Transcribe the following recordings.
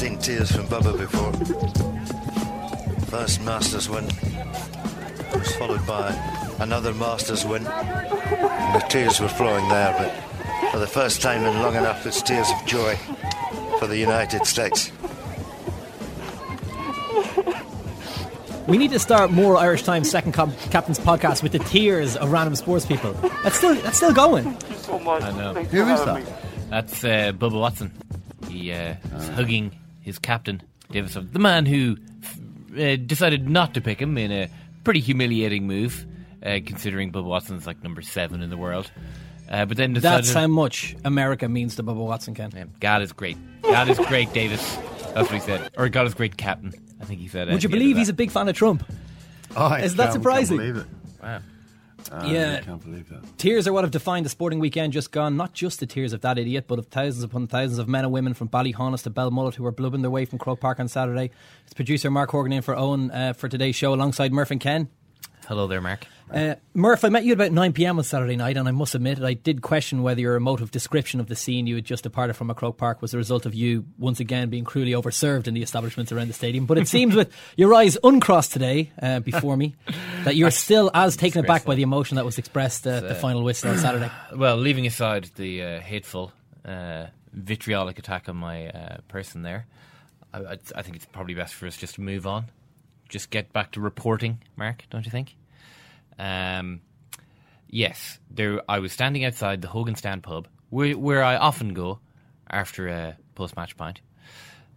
Seen tears from Bubba before. First Masters win was followed by another Masters win. And the tears were flowing there, but for the first time in long enough, it's tears of joy for the United States. We need to start more Irish Times Second Cap- Captain's podcast with the tears of random sports people. That's still that's still going. Thank you so much. I know. Thanks Who for is having that? me. That's uh, Bubba Watson. He uh, is hugging his captain, Davis, the man who uh, decided not to pick him in a pretty humiliating move, uh, considering Bubba Watson's like number seven in the world. Uh, but then decided, That's how much America means to Bubba Watson, Ken. Yeah, God is great. God is great, Davis. That's what he said. Or God is great, Captain. I think he said. Would you believe he's a big fan of Trump? Oh, Is that surprising? Can't believe Yeah. I can't believe that. Tears are what have defined the sporting weekend just gone. Not just the tears of that idiot, but of thousands upon thousands of men and women from Ballyhaunis to Belmullet who were blubbing their way from Croke Park on Saturday. It's producer Mark Horgan in for Owen uh, for today's show alongside Murph and Ken. Hello there, Mark. Uh, Murph, I met you at about 9 pm on Saturday night, and I must admit, that I did question whether your emotive description of the scene you had just departed from at Croke Park was the result of you once again being cruelly overserved in the establishments around the stadium. But it seems, with your eyes uncrossed today uh, before me, that you're still as taken aback by the emotion that was expressed uh, at the uh, final whistle on Saturday. Well, leaving aside the uh, hateful, uh, vitriolic attack on my uh, person there, I, I, I think it's probably best for us just to move on. Just get back to reporting, Mark, don't you think? Um, yes, there. I was standing outside the Hogan Stand pub, where, where I often go after a post-match pint.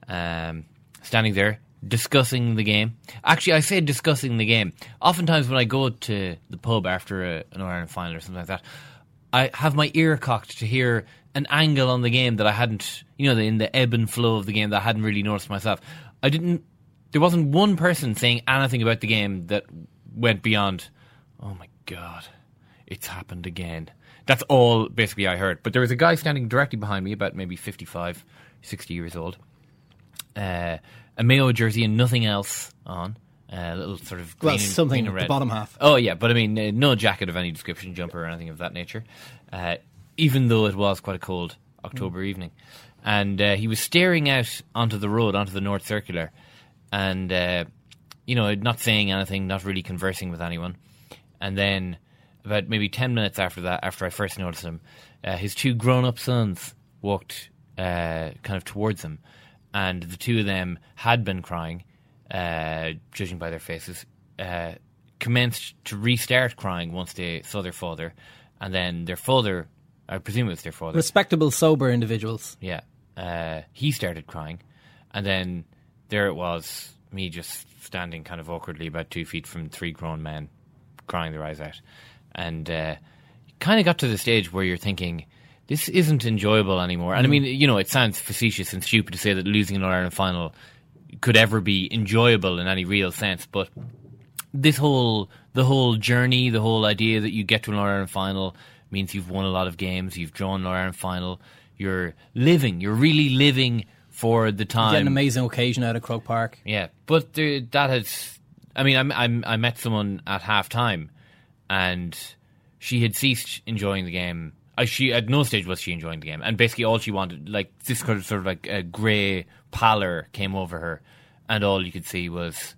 Um, standing there discussing the game. Actually, I say discussing the game. Oftentimes, when I go to the pub after a, an Ireland final or something like that, I have my ear cocked to hear an angle on the game that I hadn't, you know, in the ebb and flow of the game that I hadn't really noticed myself. I didn't. There wasn't one person saying anything about the game that went beyond. Oh my god, it's happened again. That's all basically I heard. But there was a guy standing directly behind me, about maybe 55, 60 years old. Uh, a Mayo jersey and nothing else on. Uh, a little sort of green Well, something green and the red. bottom half. Oh yeah, but I mean, uh, no jacket of any description, jumper or anything of that nature. Uh, even though it was quite a cold October evening, and uh, he was staring out onto the road, onto the North Circular, and uh, you know, not saying anything, not really conversing with anyone. And then, about maybe ten minutes after that, after I first noticed him, uh, his two grown-up sons walked uh, kind of towards him, and the two of them had been crying, uh, judging by their faces. Uh, commenced to restart crying once they saw their father, and then their father, I presume it was their father, Respectable, sober individuals. yeah. Uh, he started crying, and then there it was, me just standing kind of awkwardly about two feet from three grown men, crying their eyes out, and uh, kind of got to the stage where you're thinking, this isn't enjoyable anymore. And I mean, you know, it sounds facetious and stupid to say that losing an All Ireland final could ever be enjoyable in any real sense, but this whole the whole journey, the whole idea that you get to an All Ireland final means you've won a lot of games, you've drawn an All Ireland final, you're living, you're really living for the time. Get an amazing occasion out of Croke Park. Yeah, but the, that has. I mean, I, I, I met someone at half time, and she had ceased enjoying the game. She at no stage was she enjoying the game, and basically all she wanted, like this sort of, sort of like a grey pallor came over her, and all you could see was,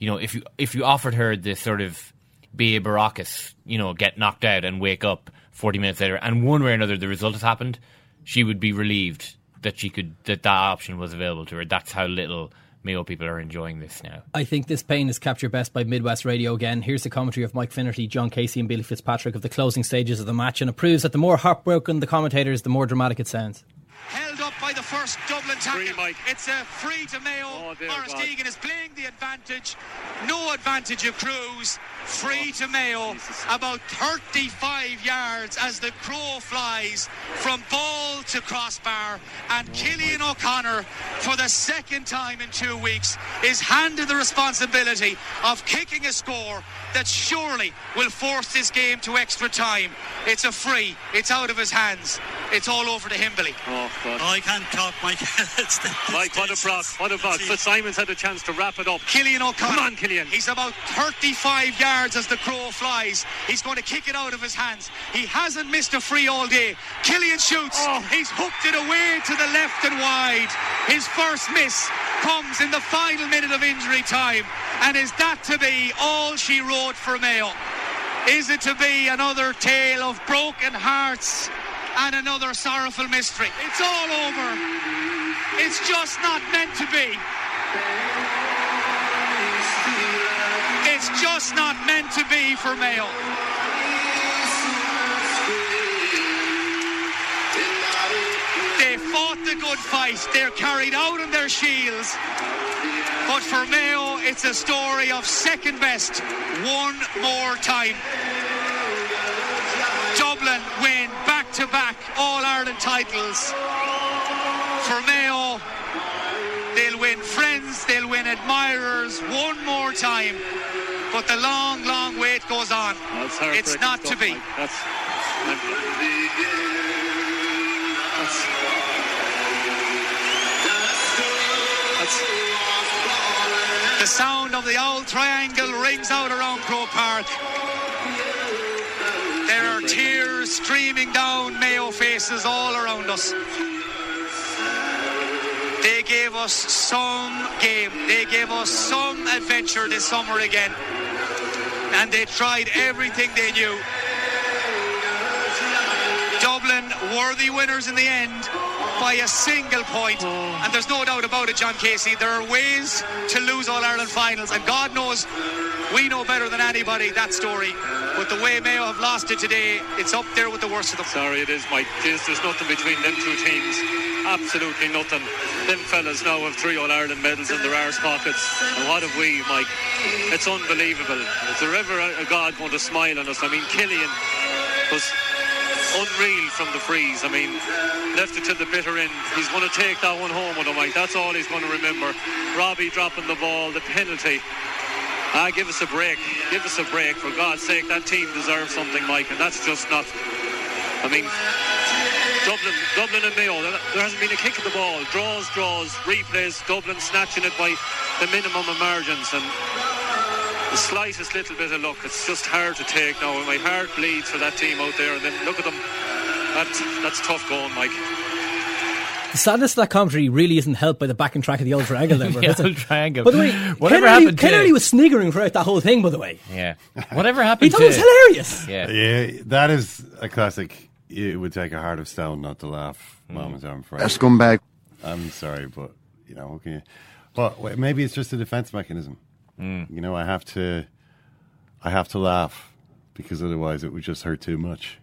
you know, if you if you offered her this sort of B.A. Baracus, you know, get knocked out and wake up forty minutes later, and one way or another the result has happened, she would be relieved that she could that that option was available to her. That's how little Mayo people are enjoying this now. I think this pain is captured best by Midwest Radio again. Here's the commentary of Mike Finnerty, John Casey, and Billy Fitzpatrick of the closing stages of the match, and it proves that the more heartbroken the commentators, the more dramatic it sounds. Held up by the first Dublin tackle. It's a free to Mayo. Oh, Maurice Deegan is playing the advantage. No advantage accrues. Free to Mayo. Jesus. About 35 yards as the crow flies from ball to crossbar. And oh, Cillian O'Connor, for the second time in two weeks, is handed the responsibility of kicking a score that surely will force this game to extra time. It's a free. It's out of his hands. It's all over to Himbley. Oh, God. Oh, I can't talk, Mike. Mike, what a brock. What a brock. Fitzsimons had a chance to wrap it up. Cillian O'Connor. Come on, Cillian. He's about 35 yards as the crow flies. He's going to kick it out of his hands. He hasn't missed a free all day. Cillian shoots. Oh. He's hooked it away to the left and wide. His first miss comes in the final minute of injury time. And is that to be all she wrote for Mayo? Is it to be another tale of broken hearts and another sorrowful mystery? It's all over. It's just not meant to be. It's just not meant to be for Mayo. They fought the good fight. They're carried out in their shields. But for Mayo, it's a story of second best one more time. Dublin win to back All Ireland titles. For Mayo, they'll win friends, they'll win admirers one more time. But the long, long wait goes on. It's not stuff, to be. That's, that's, the sound of the old triangle rings out around Croke Park. Tears streaming down Mayo faces all around us. They gave us some game. They gave us some adventure this summer again. And they tried everything they knew. Dublin worthy winners in the end by a single point. Oh. And there's no doubt about it, John Casey. There are ways to lose All Ireland finals, and God knows we know better than anybody that story. But the way Mayo have lost it today, it's up there with the worst of them. Sorry, it is, Mike. There's, there's nothing between them two teams. Absolutely nothing. Them fellas now have three All Ireland medals in their arse pockets. And what have we, Mike? It's unbelievable. Is there ever a, a God going to smile on us? I mean, Killian was unreal from the frees. I mean, left it to the bitter end. He's going to take that one home with him, Mike. That's all he's going to remember. Robbie dropping the ball, the penalty. Ah, give us a break. Give us a break. For God's sake, that team deserves something, Mike, and that's just not. I mean, Dublin, Dublin and Mayo. There hasn't been a kick at the ball. Draws, draws, replays. Dublin snatching it by the minimum of margins, and the slightest little bit of luck. It's just hard to take now. My heart bleeds for that team out there, and then look at them. That's that's tough going, Mike. The sadness of that commentary really isn't helped by the back and track of the old triangle. Then, the old triangle. By the way, whatever Ken happened Ken to Early was sniggering throughout that whole thing. By the way, yeah, whatever happened? he happened thought to it was hilarious. Yeah, Yeah, that is a classic. It would take a heart of stone not to laugh mm. moment, I'm afraid. A scumbag. I'm sorry, but, you know, what can you. But wait, maybe it's just a defense mechanism. Mm. You know, I have to. I have to laugh because otherwise it would just hurt too much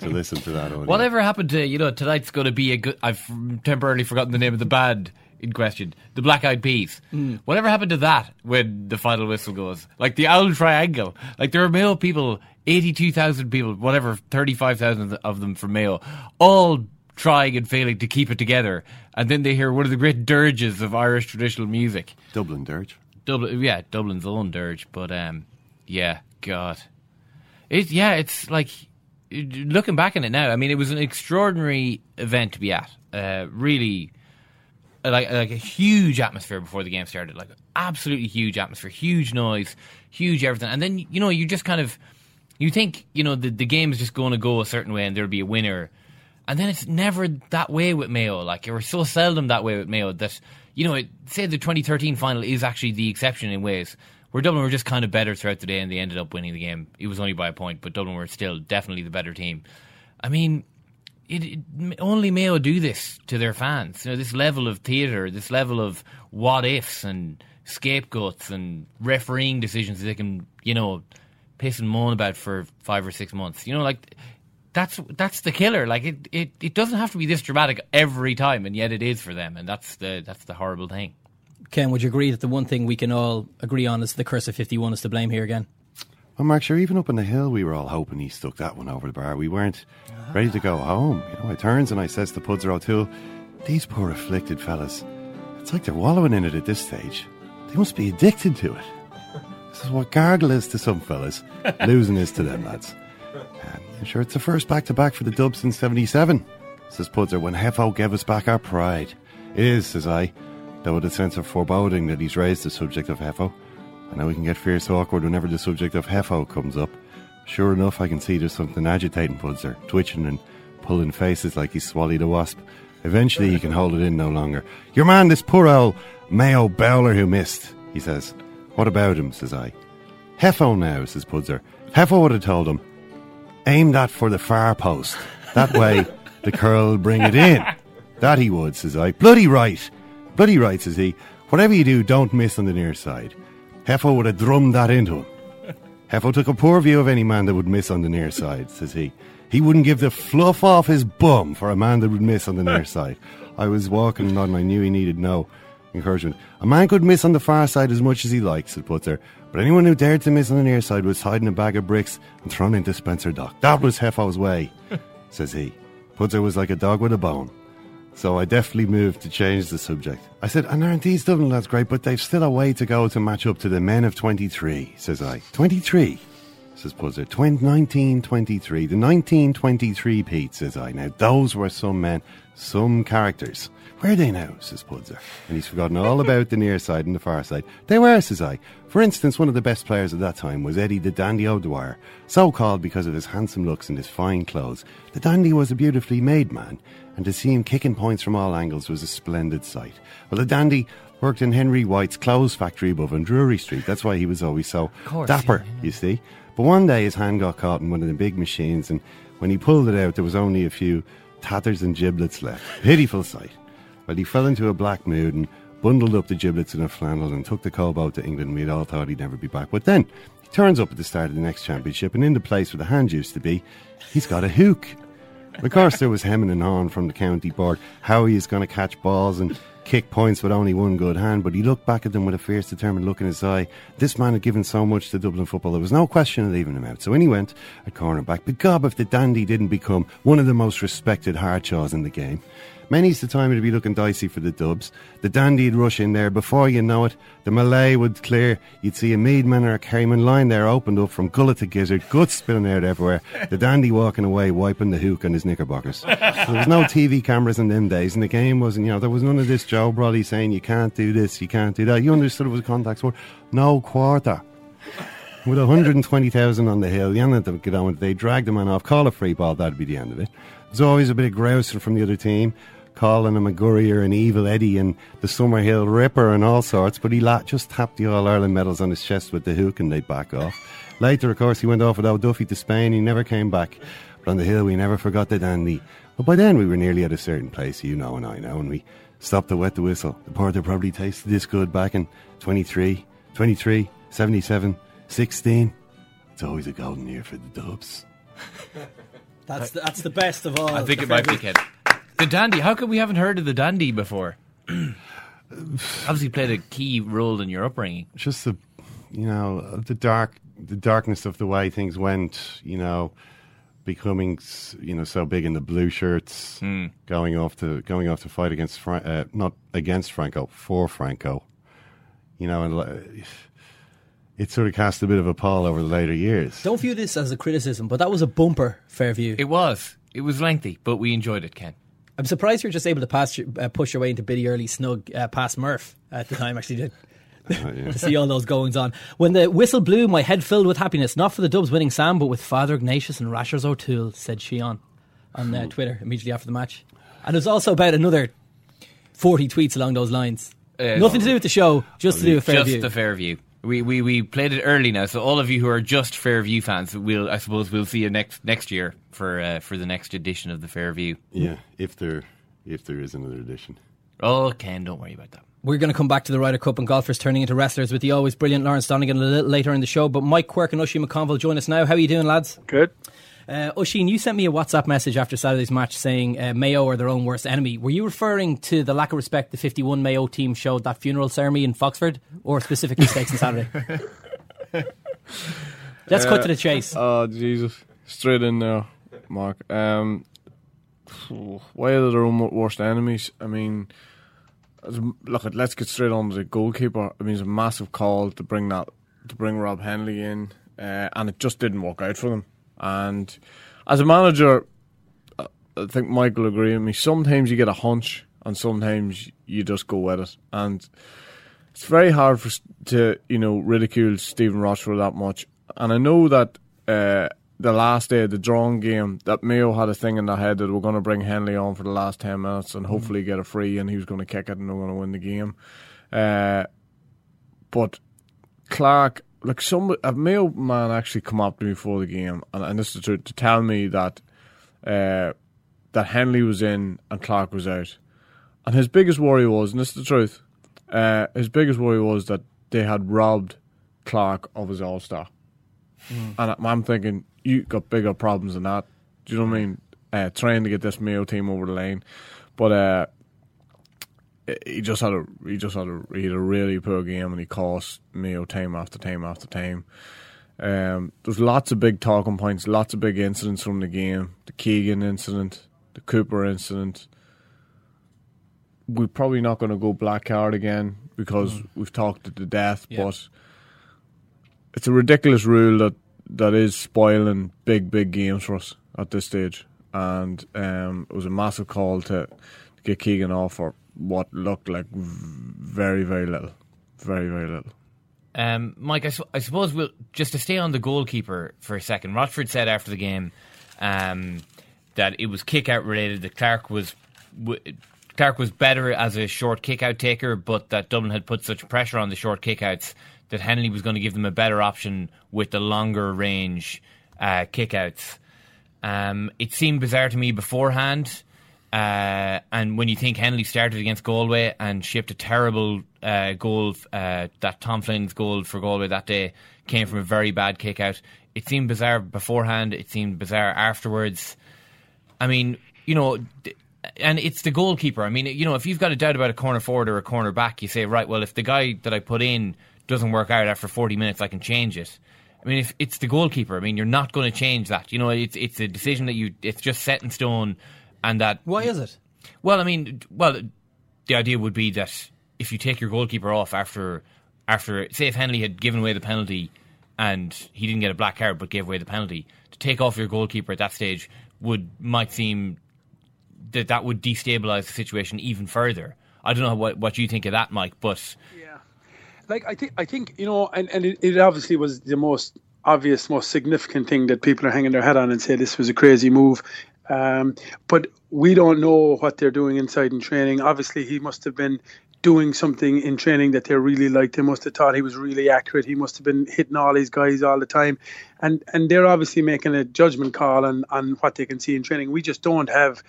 to listen to that audio. Whatever happened to you know tonight's going to be a good. I've temporarily forgotten the name of the band in question, the Black Eyed Peas. Mm. Whatever happened to that when the final whistle goes? Like the Owl Triangle. Like there are Mayo people 82,000 people, whatever, 35,000 of them from Mayo, all trying and failing to keep it together. And then they hear one of the great dirges of Irish traditional music. Dublin dirge. Dublin, yeah, Dublin's own dirge. But um, yeah, God, it yeah, it's like looking back on it now. I mean, it was an extraordinary event to be at. Uh, really, like like a huge atmosphere before the game started. Like absolutely huge atmosphere, huge noise, huge everything. And then you know you just kind of you think you know the the game is just going to go a certain way and there'll be a winner. And then it's never that way with Mayo. Like, or so seldom that way with Mayo that, you know, it, say the 2013 final is actually the exception in ways where Dublin were just kind of better throughout the day and they ended up winning the game. It was only by a point, but Dublin were still definitely the better team. I mean, it, it, only Mayo do this to their fans. You know, this level of theatre, this level of what ifs and scapegoats and refereeing decisions they can, you know, piss and moan about for five or six months. You know, like that's that's the killer. Like it, it, it doesn't have to be this dramatic every time, and yet it is for them, and that's the that's the horrible thing. Ken, would you agree that the one thing we can all agree on is the curse of fifty one is to blame here again? Well, Mark, sure, even up on the hill, we were all hoping he stuck that one over the bar. We weren't ready to go home. You know, I turns and I says to Pudzer O'Toole, these poor afflicted fellas, it's like they're wallowing in it at this stage. They must be addicted to it. This is what gargle is to some fellas, losing is to them lads. I'm sure it's the first back to back for the Dubs since 77, says Pudzer, when Heffo gave us back our pride. It is, says I, though with a sense of foreboding that he's raised the subject of Heffo. I know we can get fierce awkward whenever the subject of Heffo comes up. Sure enough, I can see there's something agitating Pudzer, twitching and pulling faces like he's swallowed a wasp. Eventually, he can hold it in no longer. Your man, this poor old Mayo bowler who missed, he says. What about him, says I. Heffo now, says Pudzer. Heffo would have told him, aim that for the far post. That way the curl bring it in. That he would, says I. Bloody right. Bloody right, says he. Whatever you do, don't miss on the near side. Heffo would have drummed that into him. Heffo took a poor view of any man that would miss on the near side, says he. He wouldn't give the fluff off his bum for a man that would miss on the near side. I was walking on and. I knew he needed no encouragement. A man could miss on the far side as much as he likes, said Putzer, but anyone who dared to miss on the near side was hiding a bag of bricks and thrown into Spencer Dock. That was Heffo's way, says he. Putzer was like a dog with a bone. So I definitely moved to change the subject. I said, and aren't these Dublin lads great, but they've still a way to go to match up to the men of 23, says I. 23? Says Puzzer. 1923. The 1923 Pete, says I. Now, those were some men, some characters. Where are they now? says Pudzer. And he's forgotten all about the near side and the far side. They were, says I. For instance, one of the best players at that time was Eddie the Dandy O'Dwyer, so called because of his handsome looks and his fine clothes. The Dandy was a beautifully made man, and to see him kicking points from all angles was a splendid sight. Well, the Dandy worked in Henry White's clothes factory above on Drury Street. That's why he was always so course, dapper, yeah, yeah. you see. But one day his hand got caught in one of the big machines, and when he pulled it out, there was only a few tatters and giblets left. Pitiful sight. Well, he fell into a black mood and bundled up the giblets in a flannel and took the cobalt to England. We'd all thought he'd never be back. But then he turns up at the start of the next championship, and in the place where the hand used to be, he's got a hook. Of course, there was hemming and hawing from the county board how he is going to catch balls and kick points with only one good hand, but he looked back at them with a fierce, determined look in his eye. This man had given so much to Dublin football, there was no question of leaving him out. So in he went at cornerback. But gob, if the dandy didn't become one of the most respected hardchaws in the game. Many's the time it'd be looking dicey for the Dubs. The dandy'd rush in there. Before you know it, the Malay would clear. You'd see a Meadman or a Cayman line there opened up from gullet to gizzard, guts spilling out everywhere. The dandy walking away, wiping the hook on his knickerbockers. So there was no TV cameras in them days, and the game wasn't, you know, there was none of this Joe Brolly saying you can't do this, you can't do that. You understood it was a contact sport. No quarter. With 120,000 on the hill, you had to get on with it. They dragged the man off, call a free ball, that'd be the end of it. There's always a bit of grousing from the other team, calling him a Gurrier and Evil Eddie and the Summerhill Ripper and all sorts, but he la- just tapped the All Ireland medals on his chest with the hook and they back off. Later, of course, he went off with O'Duffy to Spain, he never came back. But on the hill, we never forgot the dandy. But by then, we were nearly at a certain place, you know and I know, and we stopped to wet the whistle. The porter probably tasted this good back in 23, 23, 77, 16. It's always a golden year for the Dubs. That's the, that's the best of all. I think it might be Ken. The dandy. How come we haven't heard of the dandy before? Obviously, played a key role in your upbringing. Just the, you know, the dark the darkness of the way things went, you know, becoming you know so big in the blue shirts, Hmm. going off to going off to fight against Fra- uh, not against Franco for Franco, you know, and li- it sort of cast a bit of a pall over the later years. Don't view this as a criticism, but that was a bumper Fairview. It was. It was lengthy, but we enjoyed it, Ken. I'm surprised you're just able to pass uh, push your way into Biddy Early snug uh, past Murph at the time. Actually, did to see all those goings on. When the whistle blew, my head filled with happiness. Not for the Dubs winning Sam, but with Father Ignatius and Rashers O'Toole," said Sheehan on uh, Twitter immediately after the match. And there's also about another 40 tweets along those lines. Uh, Nothing to do with the show, just to do with fair view. just Fairview. the Fairview. We, we we played it early now, so all of you who are just Fairview fans, we'll I suppose we'll see you next next year for uh, for the next edition of the Fairview. Yeah, if there if there is another edition. Oh, Ken, don't worry about that. We're going to come back to the Ryder Cup and golfers turning into wrestlers with the always brilliant Lawrence Donegan a little later in the show. But Mike Quirke and Oisin McConville join us now. How are you doing, lads? Good. Uh, Oisin, you sent me a WhatsApp message after Saturday's match saying uh, Mayo are their own worst enemy. Were you referring to the lack of respect the 51 Mayo team showed that funeral ceremony in Foxford, or specific mistakes on Saturday? Let's cut to the chase. Oh Jesus! Straight in there, Mark. Um, why are they their own worst enemies? I mean, look, at let's get straight on to the goalkeeper. I mean, it's a massive call to bring that to bring Rob Hennelly in, uh, and it just didn't work out for them. And as a manager, I think Mike will agree with me. Sometimes you get a hunch, and sometimes you just go with it. And it's very hard for to you know ridicule Stephen Rochford that much. And I know that uh, the last day of the drawing game, that Mayo had a thing in their head that we're going to bring Hennelly on for the last ten minutes and hopefully get a free, and he was going to kick it and they're going to win the game. Uh, but Clarke, like some a Mayo man actually come up to me before the game, and, and this is the truth, to tell me that uh, that Hennelly was in and Clarke was out, and his biggest worry was, and this is the truth, uh, his biggest worry was that they had robbed Clarke of his All Star, and I- I'm thinking you got bigger problems than that. Do you know what I mean? Uh, trying to get this Mayo team over the line, but uh, he just had a he just had a he had a really poor game and he cost Mayo time after time after time. Um, there's lots of big talking points, lots of big incidents from the game. The Keegan incident, the Cooper incident. We're probably not going to go black card again because we've talked it to death. Yeah. But it's a ridiculous rule that that is spoiling big big games for us at this stage. And um, it was a massive call to, to get Keegan off for what looked like very very little, very very little. Um, Mike, I, su- I suppose we'll just to stay on the goalkeeper for a second. Rochford said after the game um, that it was kick out related. That Clarke was w- Clarke was better as a short kick out taker, but that Dublin had put such pressure on the short kick outs that Hennelly was going to give them a better option with the longer range uh, kick outs. Um, it seemed bizarre to me beforehand. Uh, and when you think Hennelly started against Galway and shipped a terrible uh, goal, uh, that Tom Flynn's goal for Galway that day came from a very bad kick out. It seemed bizarre beforehand. It seemed bizarre afterwards. I mean, you know, and it's the goalkeeper. I mean, you know, if you've got a doubt about a corner forward or a corner back, you say, right, well, if the guy that I put in doesn't work out after 40 minutes, I can change it. I mean, if it's the goalkeeper, I mean, you're not going to change that. You know, it's it's a decision that you it's just set in stone, and that. Why is it? Well, I mean, well, the idea would be that if you take your goalkeeper off after after say if Hennelly had given away the penalty and he didn't get a black card but gave away the penalty, to take off your goalkeeper at that stage would might seem that that would destabilize the situation even further. I don't know what what you think of that, Mike, but yeah, like I think I think you know, and and it, it obviously was the most obvious, most significant thing that people are hanging their head on and say this was a crazy move. Um, but we don't know what they're doing inside in training. Obviously, he must have been doing something in training that they really liked. They must have thought he was really accurate. He must have been hitting all these guys all the time, and and they're obviously making a judgment call on on what they can see in training. We just don't have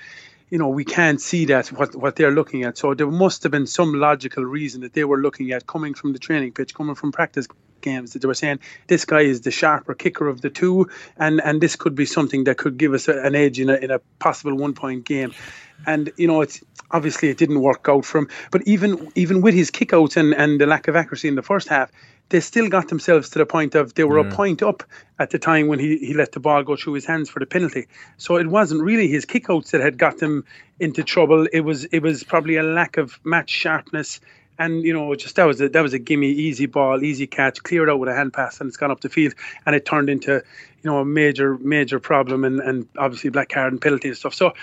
you know, we can't see that what what they're looking at. So there must have been some logical reason that they were looking at coming from the training pitch, coming from practice games that they were saying this guy is the sharper kicker of the two, and and this could be something that could give us an edge in a in a possible one point game. And you know, it's obviously it didn't work out for him. But even even with his kickouts and and the lack of accuracy in the first half, they still got themselves to the point of they were Yeah. a mm. point up at the time when he, he let the ball go through his hands for the penalty. So it wasn't really his kickouts that had got them into trouble. It was it was probably a lack of match sharpness. And you know, just that was a that was a gimme, easy ball, easy catch, cleared out with a hand pass, and it's gone up the field, and it turned into you know a major major problem, and, and obviously black card and penalty and stuff. So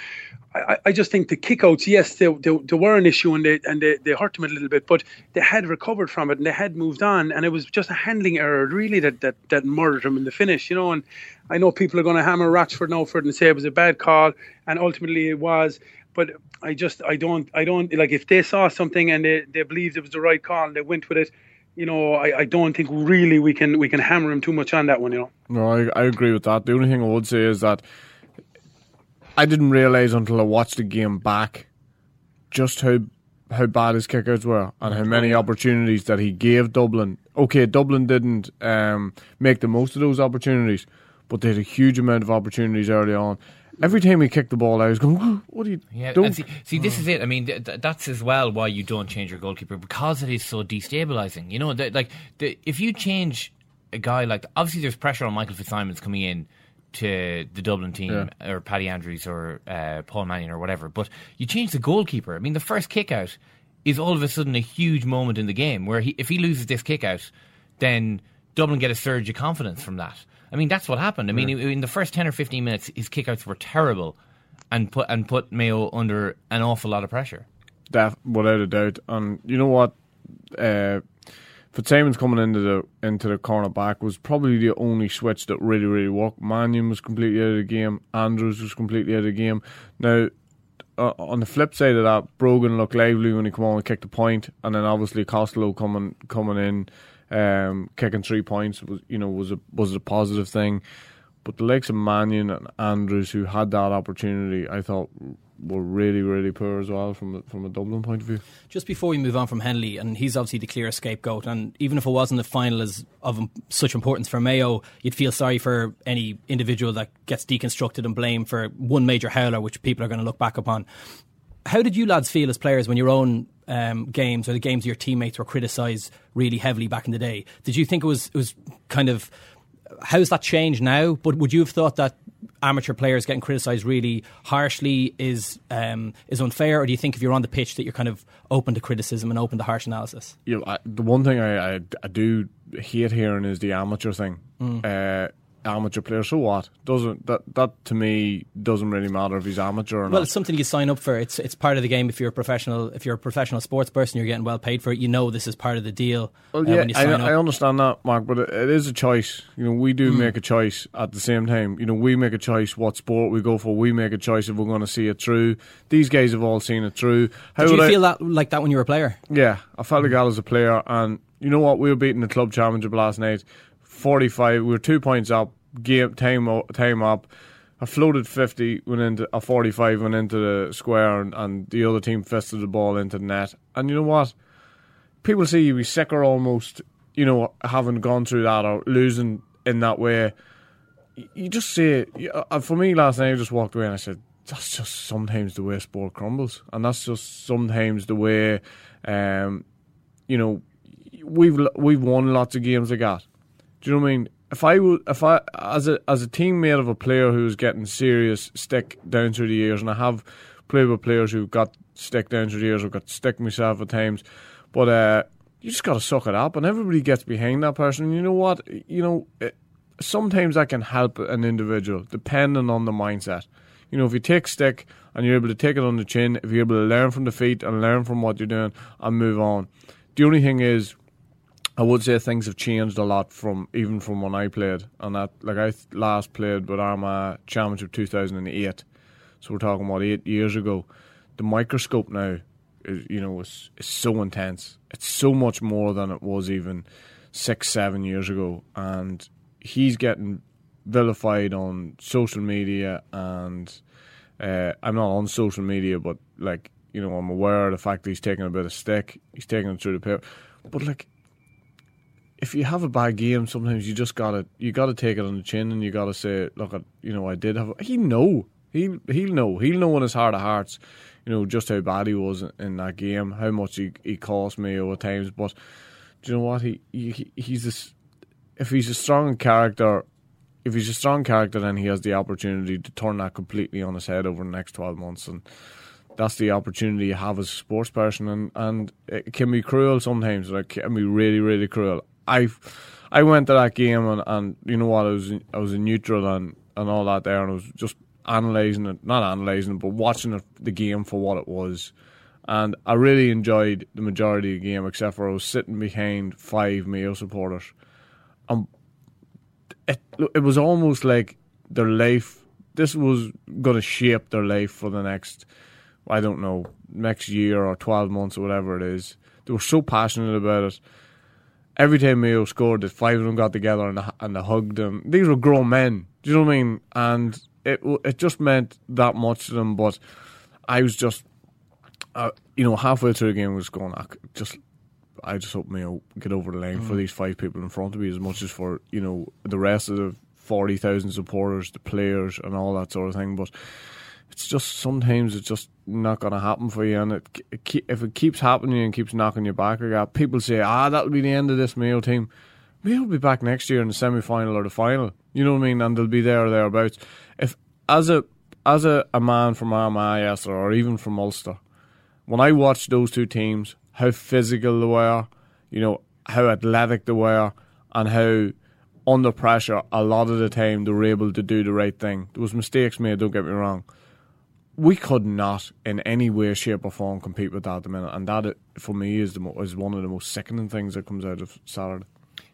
I, I just think the kickouts, yes, they, they, they were an issue and they and they, they hurt them a little bit, but they had recovered from it and they had moved on, and it was just a handling error really that that, that murdered them in the finish, you know. And I know people are going to hammer Rochford now for it and say it was a bad call, and ultimately it was. But I just I don't I don't like if they saw something and they, they believed it was the right call and they went with it. You know, I, I don't think really we can we can hammer him too much on that one. You know. No, I, I agree with that. The only thing I would say is that I didn't realise until I watched the game back just how how bad his kickouts were and how many opportunities that he gave Dublin. Okay, Dublin didn't um, make the most of those opportunities, but they had a huge amount of opportunities early on. Every time he kicked the ball, I was going, "What are you Yeah, doing?" see, see, this is it. I mean, th- th- that's as well why you don't change your goalkeeper because it is so destabilizing. You know, th- like if you change a guy like obviously there's pressure on Michael Fitzsimons coming in to the Dublin team or Paddy Andrews or uh, Paul Mannion or whatever, but you change the goalkeeper. I mean, the first kick out is all of a sudden a huge moment in the game where he, if he loses this kick out, then Dublin get a surge of confidence from that. I mean, that's what happened. I mean, Yeah. in the first ten or fifteen minutes, his kickouts were terrible, and put and put Mayo under an awful lot of pressure. Def, without a doubt. And you know what? Uh, Fitzsimons coming into the into the corner back was probably the only switch that really really worked. Mannion was completely out of the game. Andrews was completely out of the game. Now, uh, on the flip side of that, Brogan looked lively when he come on and kicked the point, and then obviously Costello coming coming in, um, kicking three points was you know was a was a positive thing. But the likes of Mannion and Andrews, who had that opportunity, I thought were really, really poor as well from a, from a Dublin point of view. Just before we move on from Hennelly, and he's obviously the clear scapegoat, and even if it wasn't the final as of such importance for Mayo, you'd feel sorry for any individual that gets deconstructed and blamed for one major howler, which people are going to look back upon. How did you lads feel as players when your own um, games or the games your teammates were criticised really heavily back in the day? Did you think it was it was kind of how's that changed now? But would you have thought that amateur players getting criticised really harshly is um, is unfair, or do you think if you're on the pitch that you're kind of open to criticism and open to harsh analysis? You know, I, the one thing I, I, I do hate hearing is the amateur thing. Mm. Uh, amateur player, so what? Doesn't that that to me doesn't really matter if he's amateur or Well, not. Well, it's something you sign up for. It's it's part of the game. If you're a professional, if you're a professional sports person, you're getting well paid for it. You know this is part of the deal. Well, uh, yeah, when you I, up. I understand that, Mark, but it, it is a choice. You know, we do Mm. make a choice at the same time. You know, we make a choice what sport we go for. We make a choice if we're going to see it through. These guys have all seen it through. How Did you would I- feel that like that when you were a player? Yeah, I felt like that as a player, and you know what? We were beating the club championship last night, forty-five. We were two points up. Game time time up. I floated fifty, went into a forty-five, went into the square, and, and the other team fisted the ball into the net. And you know what? People say you be sicker almost, you know, having gone through that or losing in that way. You- just say, uh, for me last night, I just walked away and I said, that's just sometimes the way sport crumbles, and that's just sometimes the way, um, you know, we've we've won lots of games like that. Do you know what I mean? If I would, if I as a as a teammate of a player who's getting serious stick down through the years, and I have played with players who've got stick down through the years, I've got stick myself at times, but uh, you just got to suck it up, and everybody gets behind that person. And you know what? You know, it, sometimes that can help an individual, depending on the mindset. You know, if you take stick and you're able to take it on the chin, if you're able to learn from the feet and learn from what you're doing and move on. The only thing is, I would say things have changed a lot from even from when I played, and that like I last played with Armagh Championship 2008, so we're talking about eight years ago. The microscope now, is, you know, is, is so intense. It's so much more than it was even six, seven years ago, and he's getting vilified on social media, and uh, I'm not on social media, but like you know, I'm aware of the fact that he's taking a bit of stick, he's taking it through the paper, but like if you have a bad game, sometimes you just gotta you gotta take it on the chin and you gotta say, look, you know, I did have. He know he he'll know he'll know in his heart of hearts, you know, just how bad he was in that game, how much he he cost me over times. But do you know what he, he he's a, if he's a strong character, if he's a strong character, then he has the opportunity to turn that completely on his head over the next twelve months, and that's the opportunity you have as a sports person, and and it can be cruel sometimes. Like it can be really really cruel. I I went to that game and, and you know what I was in, I was in neutral and and all that there, and I was just analysing it, not analysing it, but watching it, the game for what it was. And I really enjoyed the majority of the game, except for I was sitting behind five Mayo supporters. And it, it was almost like their life, this was going to shape their life for the next, I don't know, next year or 12 months or whatever it is. They were so passionate about it. Every time Mayo scored, the five of them got together and, and they hugged them. These were grown men. Do you know what I mean? And it it just meant that much to them. But I was just, uh, you know, halfway through the game, I was going, I just, I just hope Mayo get over the line mm. for these five people in front of me as much as for you know the rest of the forty thousand supporters, the players, and all that sort of thing. But it's just sometimes it's just not going to happen for you, and it, if it keeps happening and keeps knocking you back, people say, ah, that'll be the end of this Mayo team. Mayo will be back next year in the semi final or the final. You know what I mean? And they'll be there or thereabouts. If as a as a, a man from Armagh or even from Ulster, when I watched those two teams, how physical they were, you know, how athletic they were, and how under pressure a lot of the time they were able to do the right thing. There was mistakes made, don't get me wrong. We could not, in any way, shape, or form, compete with that at the minute, and that, for me, is the is one of the most sickening things that comes out of Saturday.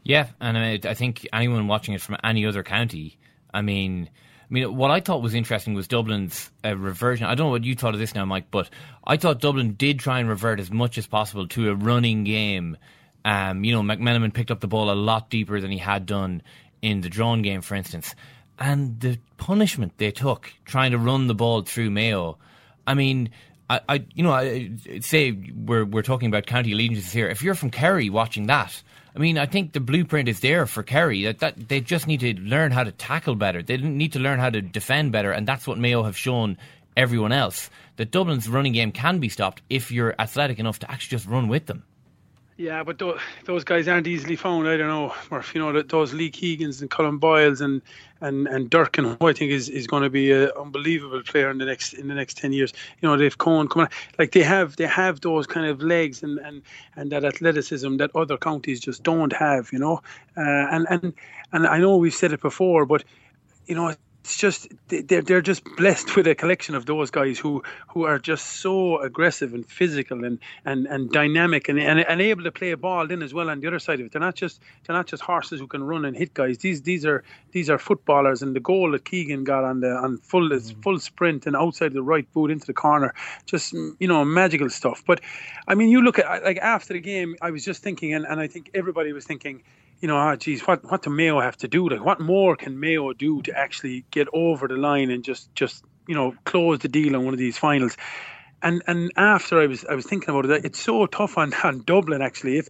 Yeah, and I, I think anyone watching it from any other county, I mean, I mean, what I thought was interesting was Dublin's uh, reversion. I don't know what you thought of this now, Mike, but I thought Dublin did try and revert as much as possible to a running game. Um, you know, McMenamin picked up the ball a lot deeper than he had done in the drawn game, for instance. And the punishment they took trying to run the ball through Mayo, I mean, I, I you know, I, say we're we're talking about county allegiances here. If you're from Kerry watching that, I mean, I think the blueprint is there for Kerry. That, that they just need to learn how to tackle better. They need to learn how to defend better, and that's what Mayo have shown everyone else. That Dublin's running game can be stopped if you're athletic enough to actually just run with them. Yeah, but those guys aren't easily found. I don't know, Murph. You know, those Lee Keegans and Colm Boyles and and and Durcan, who I think is, is going to be an unbelievable player in the next in the next ten years. You know, they've Cohen coming like they have they have those kind of legs and and, and that athleticism that other counties just don't have. You know, uh, and and and I know we've said it before, but you know it's just they're they're just blessed with a collection of those guys who who are just so aggressive and physical and and, and dynamic and, and and able to play a ball then as well on the other side of it. They're not just they're not just horses who can run and hit guys. These these are these are footballers and the goal that Keegan got on the on full mm-hmm. full sprint and outside the right boot into the corner, just you know magical stuff. But I mean, you look at like after the game, I was just thinking, and, and I think everybody was thinking you know, ah, geez, what what do Mayo have to do? Like, what more can Mayo do to actually get over the line and just just you know close the deal on one of these finals? And and after I was I was thinking about it, it's so tough on, on Dublin actually. If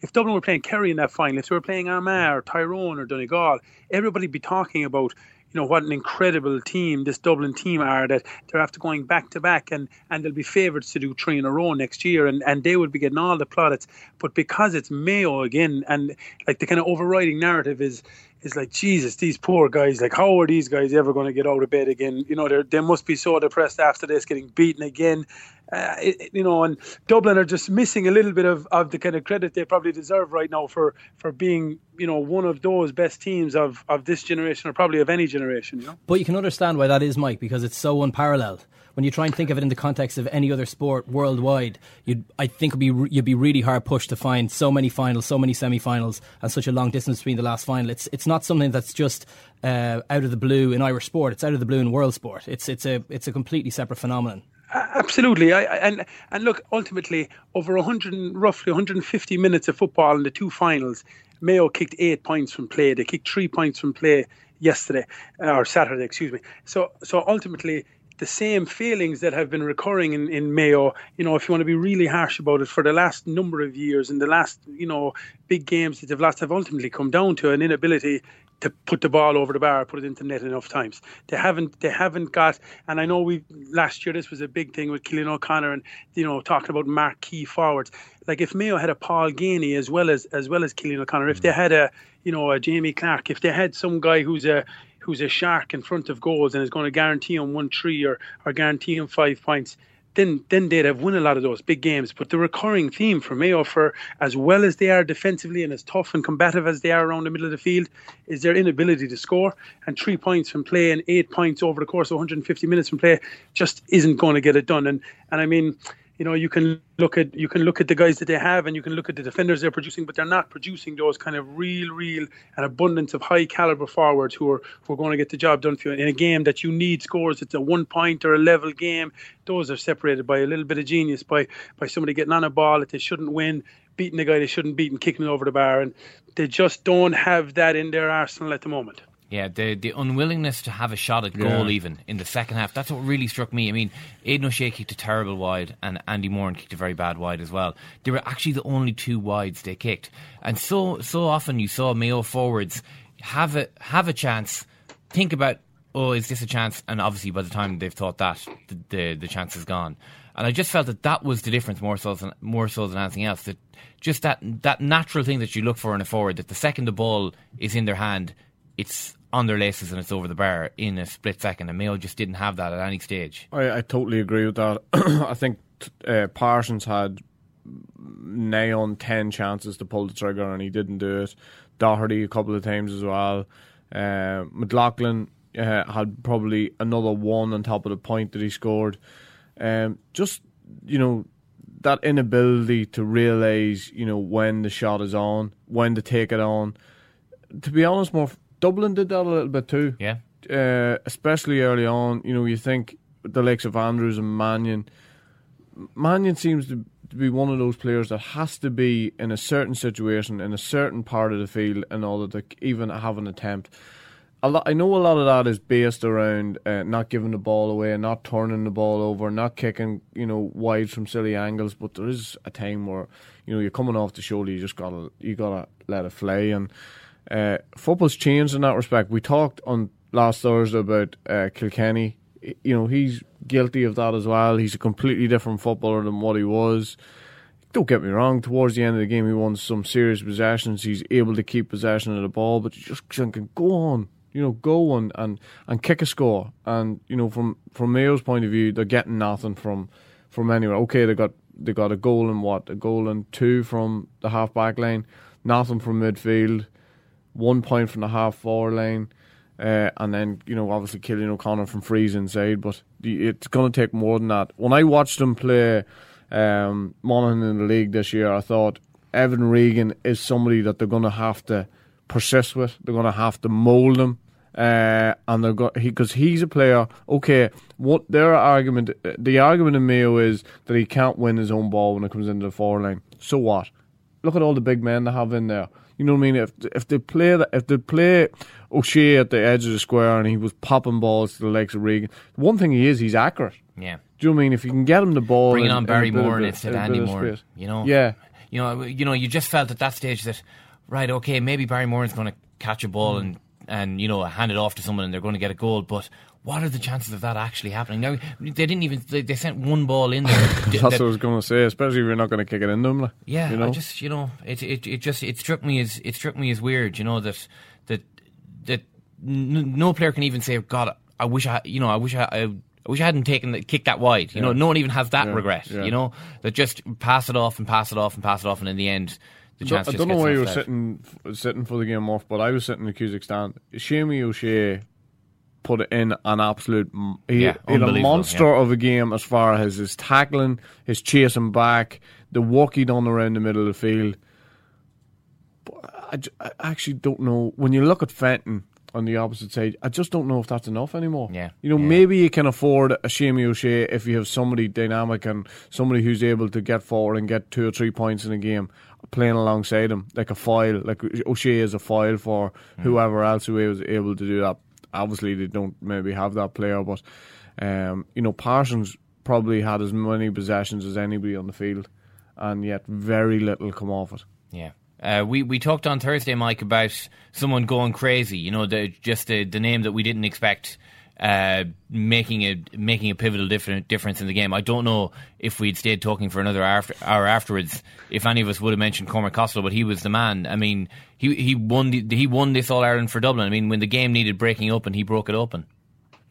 if Dublin were playing Kerry in that final, if they were playing Armagh or Tyrone or Donegal, everybody'd be talking about you know what an incredible team this Dublin team are that they're after going back to back and and they'll be favourites to do three in a row next year and and they would be getting all the plaudits but because it's Mayo again and like the kind of overriding narrative is is like Jesus, these poor guys. Like, how are these guys ever going to get out of bed again? You know, they they must be so depressed after this, getting beaten again. Uh, it, you know, and Dublin are just missing a little bit of, of the kind of credit they probably deserve right now for for being, you know, one of those best teams of, of this generation or probably of any generation. You know, but you can understand why that is, Mike, because it's so unparalleled. When you try and think of it in the context of any other sport worldwide, you'd I think be you'd be really hard pushed to find so many finals, so many semi-finals, and such a long distance between the last final. It's it's not something that's just uh, out of the blue in Irish sport. It's out of the blue in world sport. It's it's a it's a completely separate phenomenon. Absolutely, I, and and look, ultimately, over 100, roughly 150 minutes of football in the two finals, Mayo kicked eight points from play. They kicked three points from play yesterday uh, or Saturday, excuse me. So so ultimately, the same feelings that have been recurring in, in Mayo, you know, if you want to be really harsh about it, for the last number of years and the last, you know, big games that they've lost have ultimately come down to an inability to put the ball over the bar, put it into net enough times. They haven't they haven't got and I know we last year this was a big thing with Cillian O'Connor and you know talking about marquee forwards. Like if Mayo had a Paul Geaney as well as as well as Cillian O'Connor, if they had a you know a Jamie Clarke, if they had some guy who's a who's a shark in front of goals and is going to guarantee him one three or or guarantee him five points, then then they'd have won a lot of those big games. But the recurring theme for Mayo, for as well as they are defensively and as tough and combative as they are around the middle of the field, is their inability to score. And three points from play and eight points over the course of 150 minutes from play just isn't going to get it done. And and I mean, you know, you can look at you can look at the guys that they have, and you can look at the defenders they're producing, but they're not producing those kind of real, real an abundance of high caliber forwards who are who are going to get the job done for you in a game that you need scores. It's a one point or a level game. Those are separated by a little bit of genius, by by somebody getting on a ball that they shouldn't win, beating the guy they shouldn't beat, and kicking it over the bar, and they just don't have that in their arsenal at the moment. Yeah, the the unwillingness to have a shot at Yeah. goal even in the second half. That's what really struck me. I mean, Aidan O'Shea kicked a terrible wide and Andy Moran kicked a very bad wide as well. They were actually the only two wides they kicked. And so so often you saw Mayo forwards have a have a chance, think about oh, is this a chance? And obviously by the time they've thought that, the the, the chance is gone. And I just felt that that was the difference more so than more so than anything else. That just that that natural thing that you look for in a forward. That the second the ball is in their hand, it's on their laces and it's over the bar in a split second. And Mayo just didn't have that at any stage. I, I totally agree with that. I think uh, Parsons had nigh on 10 chances to pull the trigger and he didn't do it. Doherty a couple of times as well. Uh, McLaughlin uh, had probably another one on top of the point that he scored. Um, just, you know, that inability to realise, you know, when the shot is on, when to take it on. To be honest, more Dublin did that a little bit too. Yeah. Uh, especially early on, you know, you think the likes of Andrews and Mannion. Mannion seems to, to be one of those players that has to be in a certain situation, in a certain part of the field, in order to even have an attempt. A lot, I know a lot of that is based around uh, not giving the ball away, not turning the ball over, not kicking, you know, wide from silly angles. But there is a time where, you know, you're coming off the shoulder, you just gotta, you gotta let it fly. And uh, football's changed in that respect. We talked on last Thursday about uh, Kilkenny. You know, he's guilty of that as well. He's a completely different footballer than what he was. Don't get me wrong, towards the end of the game, he won some serious possessions. He's able to keep possession of the ball, but you just go on, you know, go on and, and kick a score. And, you know, from, from Mayo's point of view, they're getting nothing from, from anywhere. Okay, they got they got a goal and what? A goal and two from the half back line, nothing from midfield, one point from the half forward line. Uh, and then you know obviously Cillian O'Connor from frees inside, but it's going to take more than that. When I watched him play um, Monaghan in the league this year, I thought Evan Regan is somebody that they're going to have to persist with. They're going to have to mould him, uh, and they're going because he, he's a player. Okay, what their argument, the argument in Mayo is that he can't win his own ball when it comes into the forward line. So what? Look at all the big men they have in there. You know what I mean? If if they play that, if they play O'Shea at the edge of the square and he was popping balls to the legs of Regan, one thing he is, he's accurate. Yeah. Do you know what I mean? If you can get him the ball, Bringing in- on Barry Moore instead of Andy Moore, you know. Yeah. You know, you know, you just felt at that stage that right, okay, maybe Barry Moran's going to catch a ball mm. and and you know hand it off to someone and they're going to get a goal, but. What are the chances of that actually happening? Now they didn't even they, they sent one ball in there. That's that- what I was going to say. Especially if you're not going to kick it in him. Like, Yeah, you know? I just you know it, it it just it struck me as it struck me as weird. You know that that that n- no player can even say, "God, I wish I you know I wish I." I I wish I hadn't taken the, kick that wide. You know, no one even has that Yeah, regret. yeah. You know, that just pass it off and pass it off and pass it off, and in the end, the chance don't, I don't know why you were sitting sitting for the game off, but I was sitting in the Cusack stand. Seamie O'Shea put in an absolute. He, Yeah, he a monster yeah. of a game as far as his tackling, his chasing back, the work he done around the middle of the field. But I actually don't know. When you look at Fenton on the opposite side, I just don't know if that's enough anymore. Yeah, You know, maybe you can afford a Seamie O'Shea if you have somebody dynamic and somebody who's able to get forward and get two or three points in a game playing alongside him, like a foil. Like O'Shea is a foil for hmm. whoever else who was able to do that. Obviously, they don't maybe have that player, but um, you know, Parsons probably had as many possessions as anybody on the field, and yet very little come off it. Yeah, Uh, we we talked on Thursday, Mike, about someone going crazy. You know, the, just the, the name that we didn't expect uh, making a making a pivotal different difference in the game. I don't know if we'd stayed talking for another after, hour afterwards, if any of us would have mentioned Cormac Costello, but he was the man. I mean, he he won the, he won this All Ireland for Dublin. I mean, when the game needed breaking open, he broke it open.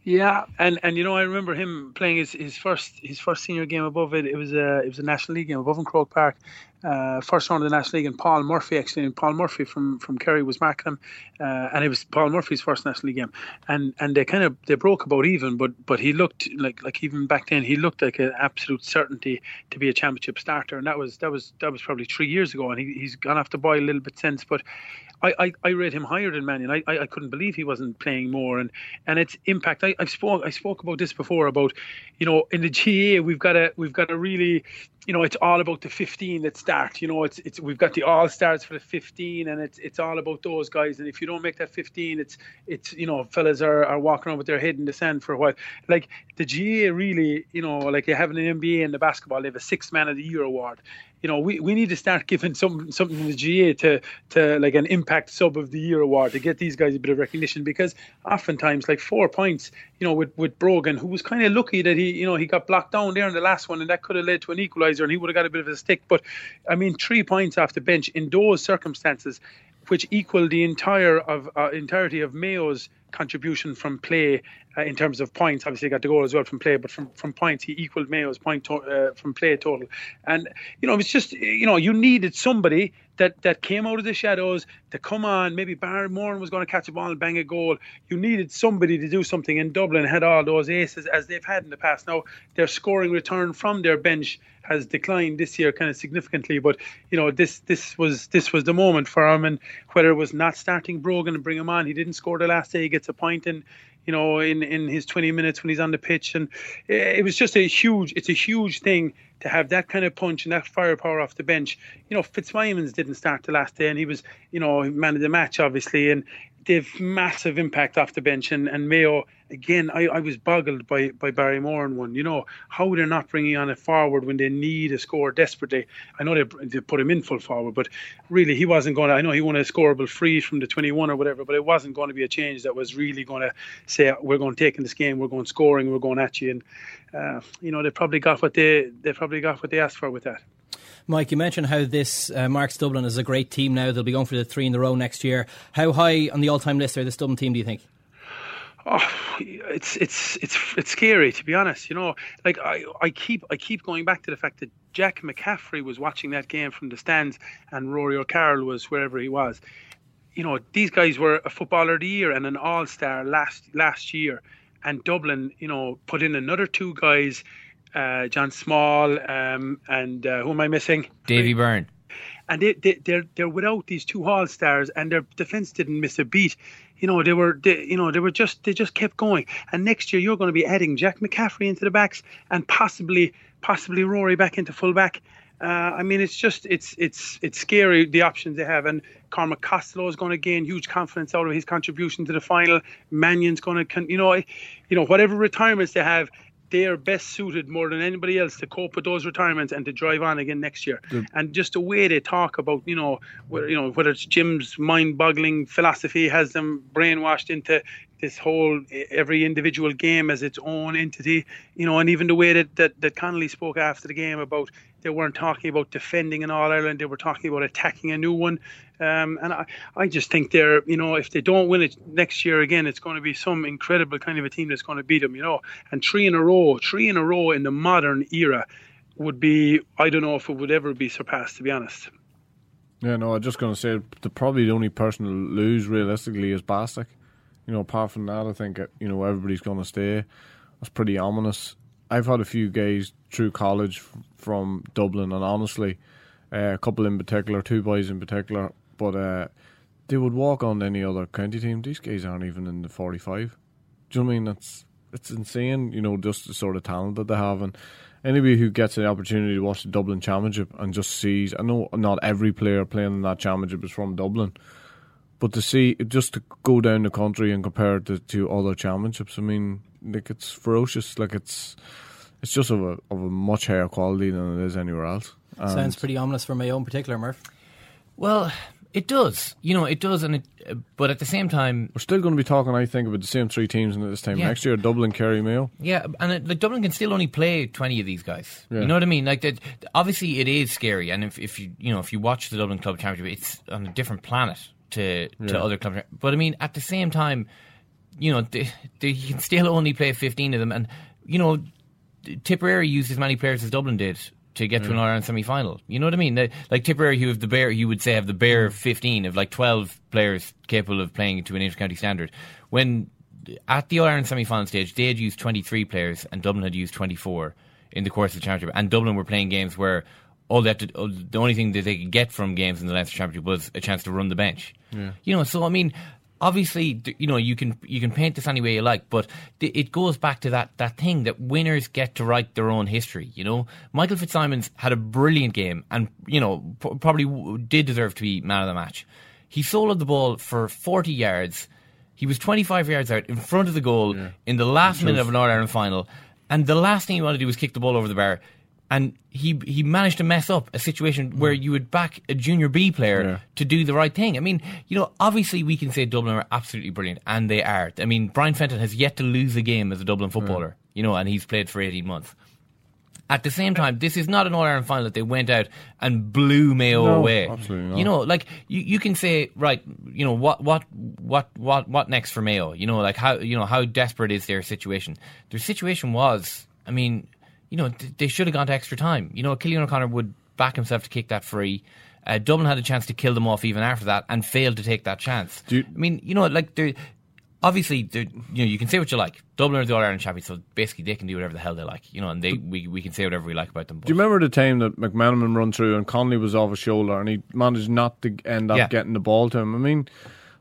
Yeah, and, and you know I remember him playing his, his first his first senior game above it. It was a it was a National League game above in Croke Park, uh, first round of the National League, and Paul Murphy actually, and Paul Murphy from from Kerry was marking him, uh, and it was Paul Murphy's first National League game, and and they kind of they broke about even, but but he looked like like even back then he looked like an absolute certainty to be a championship starter, and that was that was that was probably three years ago, and he, he's gone off the boil a little bit since, but I, I, I rate him higher than Mannion. I, I, I couldn't believe he wasn't playing more, and and its impact. I, I've spoke I spoke about this before about, you know, in the GAA we've got to we've got to really, you know, it's all about the 15 that start. You know, it's it's we've got the all stars for the 15, and it's it's all about those guys. And if you don't make that 15, it's it's you know, fellas are, are walking around with their head in the sand for a while. Like the GAA really, you know, like they have an NBA in the basketball, they have a six man of the year award you know, we, we need to start giving some something to the GAA to to like an impact sub of the year award to get these guys a bit of recognition because oftentimes like four points, you know, with with Brogan, who was kind of lucky that he, you know, he got blocked down there in the last one and that could have led to an equaliser and he would have got a bit of a stick. But I mean, three points off the bench in those circumstances, which equal the entire of uh, entirety of Mayo's contribution from play uh, in terms of points. Obviously, he got the goal as well from play, but from, from points, he equaled Mayo's point to, uh, from play total. And you know, it's just you know, you needed somebody that that came out of the shadows to come on. Maybe Barry Moran was going to catch a ball and bang a goal. You needed somebody to do something. And Dublin had all those aces as they've had in the past. Now their scoring return from their bench has declined this year kind of significantly. But you know, this this was this was the moment for him. And whether it was not starting Brogan and bring him on, he didn't score the last day. He gets a point and you know, in, in his 20 minutes when he's on the pitch. And it was just a huge, it's a huge thing to have that kind of punch and that firepower off the bench. You know, Fitzsimons didn't start the last day and he was, you know, man of the match, obviously. And they've massive impact off the bench. And, and Mayo, again, I, I was boggled by, by Barry Moran one. You know, how they're not bringing on a forward when they need a score desperately. I know they, they put him in full forward, but really he wasn't going to, I know he won a scoreable free from the 21 or whatever, but it wasn't going to be a change that was really going to say, we're going to take in this game, we're going scoring, we're going at you. And, uh, you know, they probably got what they, they probably got what they asked for with that. Mike, you mentioned how this uh, marks Dublin as a great team now. They'll be going for the three in the row next year. How high on the all-time list are this Dublin team? Do you think? Oh, it's it's it's it's scary to be honest. You know, like I, I keep I keep going back to the fact that Jack McCaffrey was watching that game from the stands, and Rory O'Carroll was wherever he was. You know, these guys were a footballer of the year and an all star last last year, and Dublin, you know, put in another two guys uh, John Small, um, and uh, who am I missing? Davy Byrne. And they, they, they're they're without these two All Stars, and their defense didn't miss a beat. You know they were they, you know they were just they just kept going. And next year you're going to be adding Jack McCaffrey into the backs and possibly possibly Rory back into fullback. Uh, I mean, it's just it's it's it's scary the options they have, and Cormac Costello is going to gain huge confidence out of his contribution to the final. Mannion's going to, you know, you know whatever retirements they have, they are best suited more than anybody else to cope with those retirements and to drive on again next year. And just the way they talk about, you know, whether, you know, whether it's Jim's mind-boggling philosophy has them brainwashed into this whole every individual game as its own entity, you know, and even the way that, that, that Connolly spoke after the game about they weren't talking about defending an All Ireland, they were talking about attacking a new one. Um, and I, I just think they're, you know, if they don't win it next year again, it's going to be some incredible kind of a team that's going to beat them, you know. And three in a row, three in a row in the modern era would be, I don't know if it would ever be surpassed, to be honest. Yeah, no, I'm just going to say the probably the only person to lose realistically is Bastard you know, apart from that, I think you know everybody's going to stay. That's pretty ominous. I've had a few guys through college from Dublin, and honestly, uh, a couple in particular, two boys in particular, but uh, they would walk on any other county team. These guys aren't even in the forty-five. Do you know what I mean? That's it's insane. You know, just the sort of talent that they have, and anybody who gets an opportunity to watch the Dublin Championship and just sees. I know not every player playing in that championship is from Dublin but to see just to go down the country and compare it to, to other championships, I mean, like it's ferocious. Like it's it's just of a of a much higher quality than it is anywhere else. And Sounds pretty ominous for my own particular, Murph. Well, it does. You know, it does, and it. Uh, but at the same time, we're still going to be talking. I think about the same three teams in this time Yeah. next year: Dublin, Kerry, Mayo. Yeah, and it, like Dublin can still only play twenty of these guys. Yeah. You know what I mean? Like that. Obviously, it is scary, and if, if you you know if you watch the Dublin Club Championship, it's on a different planet to to Yeah. other clubs. But I mean, at the same time, you know, they, they you can still only play fifteen of them, and you know, Tipperary used as many players as Dublin did. To get to an mm. All Ireland semi final, you know what I mean? They- Like Tipperary, who have the bare, you would say have the bare mm. fifteen of like twelve players capable of playing to an inter-county standard. When at the All Ireland semi final stage, they had used 23 players and Dublin had used 24 in the course of the championship. And Dublin were playing games where all they had to, all- the only thing that they could get from games in the Leinster Championship was a chance to run the bench. Yeah. You know, so I mean, obviously, you know, you can you can paint this any way you like, but th- it goes back to that that thing that winners get to write their own history. You know, Michael Fitzsimons had a brilliant game, and you know, p- probably w- did deserve to be man of the match. He soloed the ball for 40 yards. He was 25 yards out in front of the goal in the last minute of an All Ireland final, and the last thing he wanted to do was kick the ball over the bar. And he he managed to mess up a situation hmm. where you would back a junior B player Yeah. to do the right thing. I mean, you know, obviously we can say Dublin are absolutely brilliant, and they are. I mean, Brian Fenton has yet to lose a game as a Dublin hmm. footballer, you know, and he's played for 18 months. At the same time, this is not an All Ireland final that they went out and blew Mayo No, away. absolutely not. You know, like you, you can say, right, you know, what what what what what next for Mayo? You know, like how you know how desperate is their situation? Their situation was, I mean, you know, they should have gone to extra time. You know, Cillian O'Connor would back himself to kick that free. Uh, Dublin had a chance to kill them off even after that and failed to take that chance. I mean, you know, like they're obviously you know you can say what you like. Dublin are the All Ireland champions, so basically they can do whatever the hell they like. You know, and they we, we can say whatever we like about them. Do you remember the time that McManamon run through and Connolly was off his shoulder and he managed not to end up Yeah. getting the ball to him? I mean,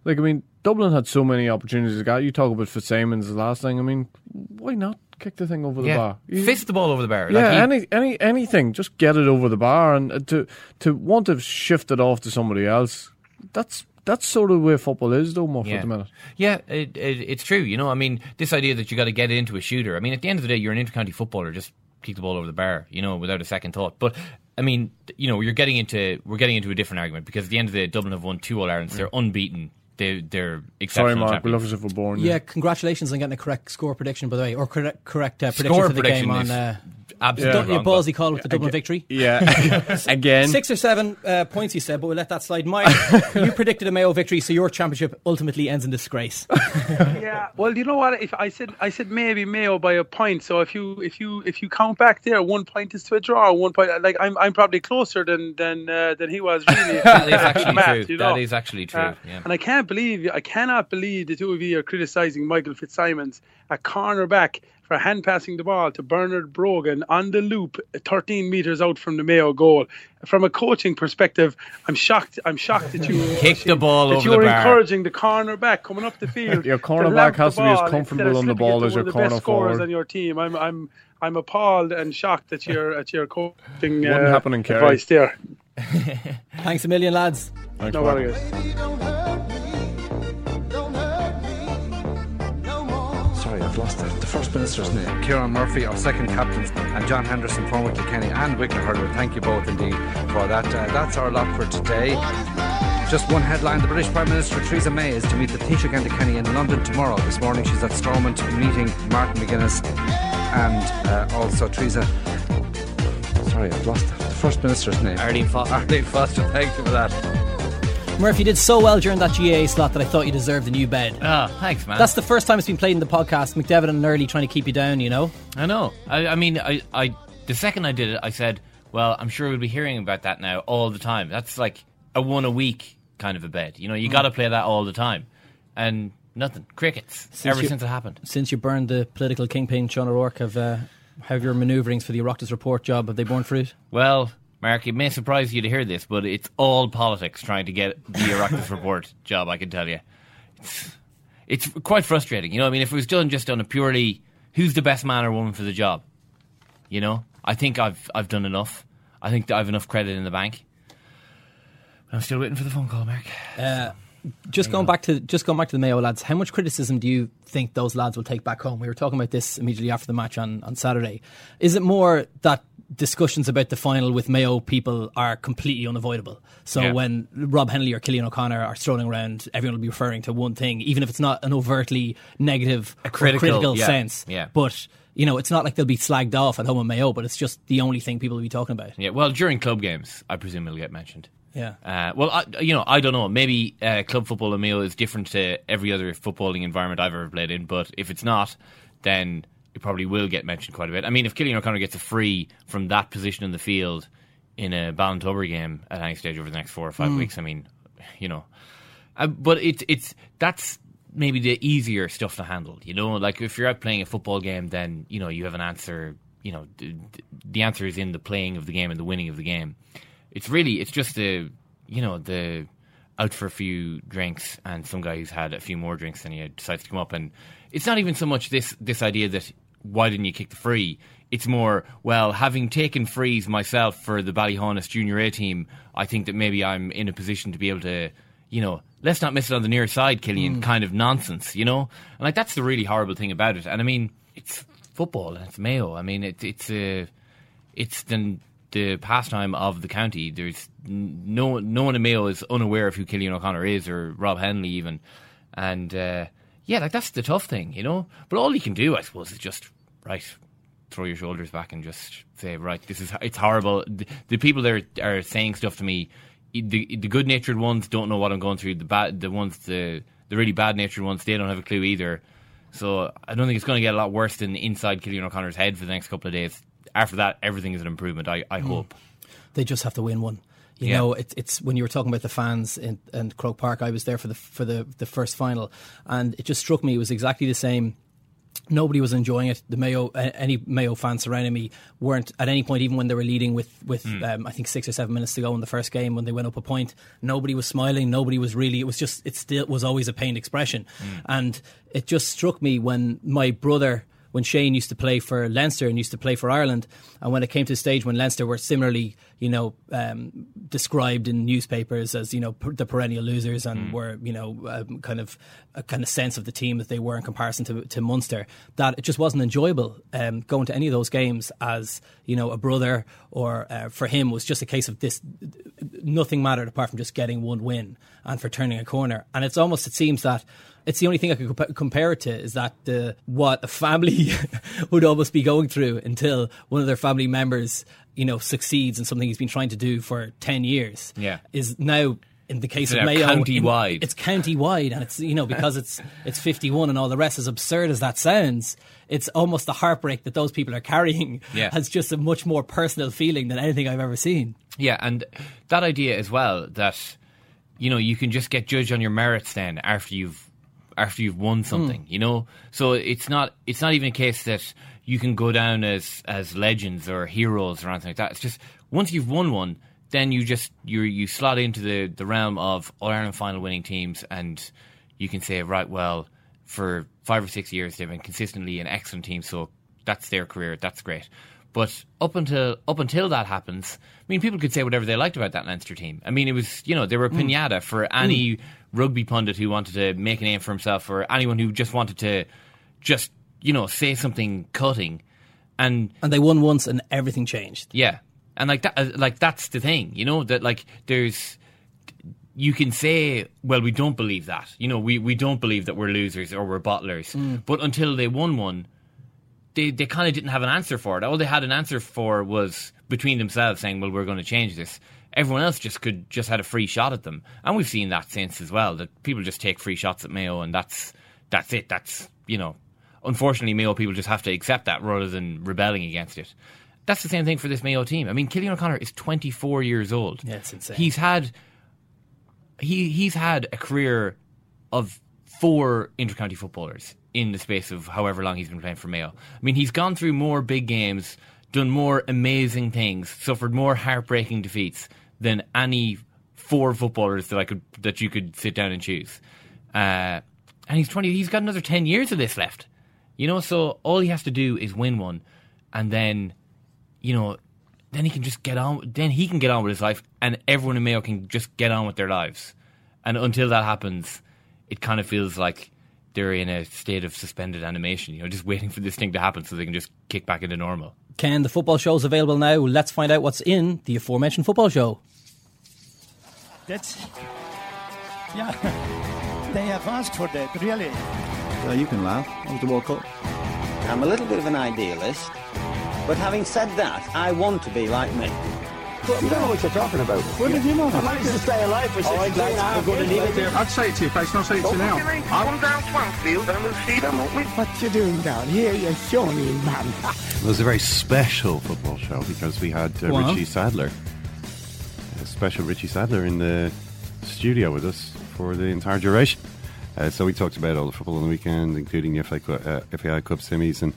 like I mean, Dublin had so many opportunities. You talk about Fitzsimons the last thing. I mean, why not kick the thing over the yeah, bar? You- fist the ball over the bar. Yeah, Like, he- any any anything, just get it over the bar, and uh, to to want to shift it off to somebody else. That's that's sort of where football is, though. More Yeah. at the minute. Yeah, it, it, it's true. You know, I mean, this idea that you got to get it into a shooter. I mean, at the end of the day, you're an intercounty footballer. Just kick the ball over the bar, you know, without a second thought. But I mean, you know, you're getting into we're getting into a different argument because at the end of the day, Dublin have won two All Irelands. They're unbeaten. They, they're exceptional. Sorry, Mark. We champions. look as if we're born. Yeah, congratulations on getting a correct score prediction, by the way, or correct, correct uh, prediction Score for the prediction game on. is Uh, absolutely don't you wrong, ballsy call with the Dublin victory? Yeah, again. Six or seven uh, points, you said, but we'll let that slide. Mike, you predicted a Mayo victory, so your championship ultimately ends in disgrace. yeah. Well, you know what? If I said I said maybe Mayo by a point, so if you if you if you count back there, one point is to a draw. One point, like I'm I'm probably closer than than uh, than he was really. That is actually Math, true. you know? That is actually true. Uh, yeah. And I can't believe I cannot believe the two of you are criticising Michael Fitzsimons, a cornerback, for hand passing the ball to Bernard Brogan on the loop, 13 metres out from the Mayo goal. From a coaching perspective, I'm shocked. I'm shocked that you Kick the ball that over you're the bar. encouraging the cornerback coming up the field. Your to cornerback lamp has to be as comfortable on the ball as your of the best corner scorers forward. on your team. I'm I'm I'm appalled and shocked at your at your coaching Wouldn't uh, happen in Kerry. advice there. Thanks a million, lads. Thanks, No Mark. I've lost it. The First Minister's name. Kieran Murphy, our second captain, and John Henderson, former Kilkenny and Wicklow hurler. Thank you both indeed for that. Uh, that's our lot for today. Just one headline. The British Prime Minister Theresa May is to meet the Taoiseach Enda Kenny in London tomorrow. This morning she's at Stormont meeting Martin McGuinness and uh, also Theresa. Sorry, I've lost it. The First Minister's name. Arlene Foster. Arlene Foster, thank you for that. Murphy you did so well during that GAA slot that I thought you deserved a new bed. Ah, thanks, man. That's the first time it's been played in the podcast. McDevitt and Early trying to keep you down, you know? I know. I, I mean, I, I, the second I did it, I said, "Well, I'm sure we'll be hearing about that now all the time." That's like a one a week kind of a bed. You know, you Mm. got to play that all the time, and nothing. Crickets ever you- since it happened. Since you burned the political kingpin, Sean O'Rourke, have, uh, have your manoeuvrings for the Oireachtas report job, have they borne fruit? Well, Mark, it may surprise you to hear this, but it's all politics trying to get the Oireachtas report job. I can tell you, it's, it's quite frustrating. You know, I mean, if it was done just on a purely who's the best man or woman for the job, you know, I think I've I've done enough. I think that I've enough credit in the bank. I'm still waiting for the phone call, Mark. Uh, just going back to just going back to the Mayo lads, how much criticism do you think those lads will take back home? We were talking about this immediately after the match on, on Saturday. Is it more that discussions about the final with Mayo people are completely unavoidable? So Yeah. when Rob Hennelly or Cillian O'Connor are strolling around, everyone will be referring to one thing, even if it's not an overtly negative A critical- critical yeah, sense. yeah. But you know, it's not like they'll be slagged off at home in Mayo, but it's just the only thing people will be talking about. Yeah, well, during club games, I presume it'll get mentioned. Yeah. Uh, well, I, you know, I don't know. Maybe uh, club football in Mayo is different to every other footballing environment I've ever played in. But if it's not, then it probably will get mentioned quite a bit. I mean, if Cillian O'Connor gets a free from that position in the field in a Ballintubber game at any stage over the next four or five Mm. weeks, I mean, you know, uh, but it's it's that's maybe the easier stuff to handle. You know, like if you're out playing a football game, then you know you have an answer. You know, d- the answer is in the playing of the game and the winning of the game. It's really it's just the you know the out for a few drinks and some guy who's had a few more drinks than he decides to come up and it's not even so much this this idea that why didn't you kick the free it's more well having taken frees myself for the Ballyhaunis junior A team I think that maybe I'm in a position to be able to you know let's not miss it on the near side Cillian Mm. kind of nonsense you know and like that's the really horrible thing about it and I mean it's football and it's Mayo I mean it, it's a it's the the pastime of the county. There's no no one in Mayo is unaware of who Cillian O'Connor is or Rob Hennelly even, and uh, yeah, like that's the tough thing, you know. But all you can do, I suppose, is just right, throw your shoulders back and just say, right, this is it's horrible. The, the people that are, are saying stuff to me, the the good natured ones don't know what I'm going through. The bad the ones the the really bad natured ones, they don't have a clue either. So I don't think it's going to get a lot worse than inside Cillian O'Connor's head for the next couple of days. After that, everything is an improvement. I, I Mm. hope. They just have to win one. You Yeah. know, it, it's when you were talking about the fans in, in Croke Park. I was there for the for the the first final, and it just struck me it was exactly the same. Nobody was enjoying it. The Mayo, any Mayo fans surrounding me weren't at any point, even when they were leading with with Hmm. um, I think six or seven minutes to go in the first game when they went up a point. Nobody was smiling. Nobody was really. It was just. It still was always a pained expression, Hmm. and it just struck me when my brother when Shane used to play for Leinster and used to play for Ireland, and when it came to the stage when Leinster were similarly, you know, um, described in newspapers as you know per- the perennial losers and were you know um, kind of a kind of sense of the team that they were in comparison to to Munster, that it just wasn't enjoyable um, going to any of those games as you know a brother or uh, for him was just a case of this nothing mattered apart from just getting one win and for turning a corner, and it's almost it seems that it's the only thing I could compa- compare it to is that the what a family would almost be going through until one of their family members, you know, succeeds in something he's been trying to do for ten years. Yeah. is now in the case It's of Mayo, in- county-wide. it's county wide, and it's you know because it's it's fifty one and all the rest. As absurd as that sounds, it's almost the heartbreak that those people are carrying Yeah. has just a much more personal feeling than anything I've ever seen. Yeah, and that idea as well that you know you can just get judged on your merits then after you've after you've won hmm. something, you know. So it's not it's not even a case that you can go down as as legends or heroes or anything like that. It's just once you've won one, then you just you you slot into the the realm of All Ireland final winning teams, and you can say right, well, for five or six years they've been consistently an excellent team, so that's their career, that's great. But up until up until that happens, I mean, people could say whatever they liked about that Leinster team. I mean, it was you know they were a Mm. pinata for any rugby pundit who wanted to make a name for himself, or anyone who just wanted to just you know say something cutting, and And they won once, and everything changed. yeah, and like that, uh, like that's the thing, you know, that like there's. You can say, well, we don't believe that. You know, we, we don't believe that we're losers or we're bottlers. Mm. But until they won one, they, they kind of didn't have an answer for it. All they had an answer for was between themselves saying, well, we're going to change this. Everyone else just could just had a free shot at them. And we've seen that since as well, that people just take free shots at Mayo and that's that's it. That's, you know, unfortunately, Mayo people just have to accept that rather than rebelling against it. That's the same thing for this Mayo team. I mean, Cillian O'Connor is 24 years old. Yeah, it's insane. He's had he he's had a career of four intercounty footballers in the space of however long he's been playing for Mayo. I mean, he's gone through more big games, done more amazing things, suffered more heartbreaking defeats than any four footballers that I could that you could sit down and choose. Uh, and he's twenty. He's got another ten years of this left. You know, so all he has to do is win one, and then, you know, then he can just get on. Then he can get on with his life, and everyone in Mayo can just get on with their lives. And until that happens, it kind of feels like they're in a state of suspended animation, you know, just waiting for this thing to happen so they can just kick back into normal. Ken, the football show is available now. Let's find out what's in the aforementioned football show. That's. Yeah. They have asked for that, really. Yeah, you can laugh. That was the World Cup. I'm a little bit of an idealist, but having said that, I want to be like me. You don't know what you're talking about. What did you know that? I managed to stay alive for 16 Oh, and a half going to years. leave it there. I'd say it to your face, and I'll say it to you now. Come down Swansfield and we'll see them, won't we? What you doing down here, you shawny man? It was a very special football show because we had uh, Richie Sadlier, a special Richie Sadlier in the studio with us for the entire duration. Uh, so we talked about all the football on the weekend, including the FA, uh, FAI Cup semis and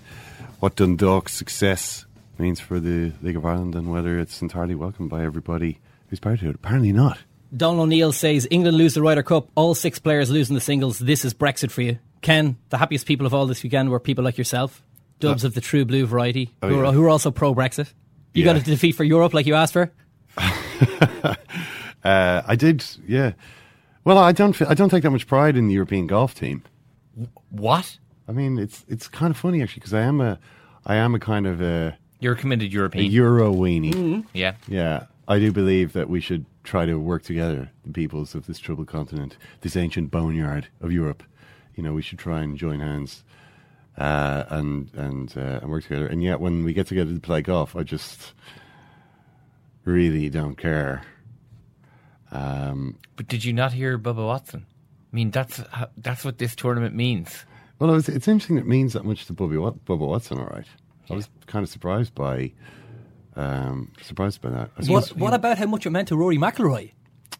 what Dundalk's success means for the League of Ireland and whether it's entirely welcomed by everybody who's part of it. Apparently not. Donald O'Neill says England lose the Ryder Cup, all six players losing the singles. This is Brexit for you. Ken, the happiest people of all this weekend were people like yourself, dubs of the true blue variety, Oh, who, are, who are also pro Brexit. You Yeah. got a defeat for Europe like you asked for? Uh, I did, yeah. Well, I don't. I don't take that much pride in the European golf team. What? I mean, it's it's kind of funny actually because I am a, I am a kind of a, You're a committed European. a European. Euro weenie. Mhm. Yeah. yeah. I do believe that we should try to work together, the peoples of this troubled continent, this ancient boneyard of Europe. You know, we should try and join hands uh, and and uh, and work together. And yet, when we get together to play golf, I just really don't care. Um, But did you not hear Bubba Watson? I mean, that's that's what this tournament means. Well, it's, it's interesting that it means that much to Bubby, Wat- Bubba Watson, all right. I was kind of surprised by um, surprised by that. What, what about how much it meant to Rory McIlroy?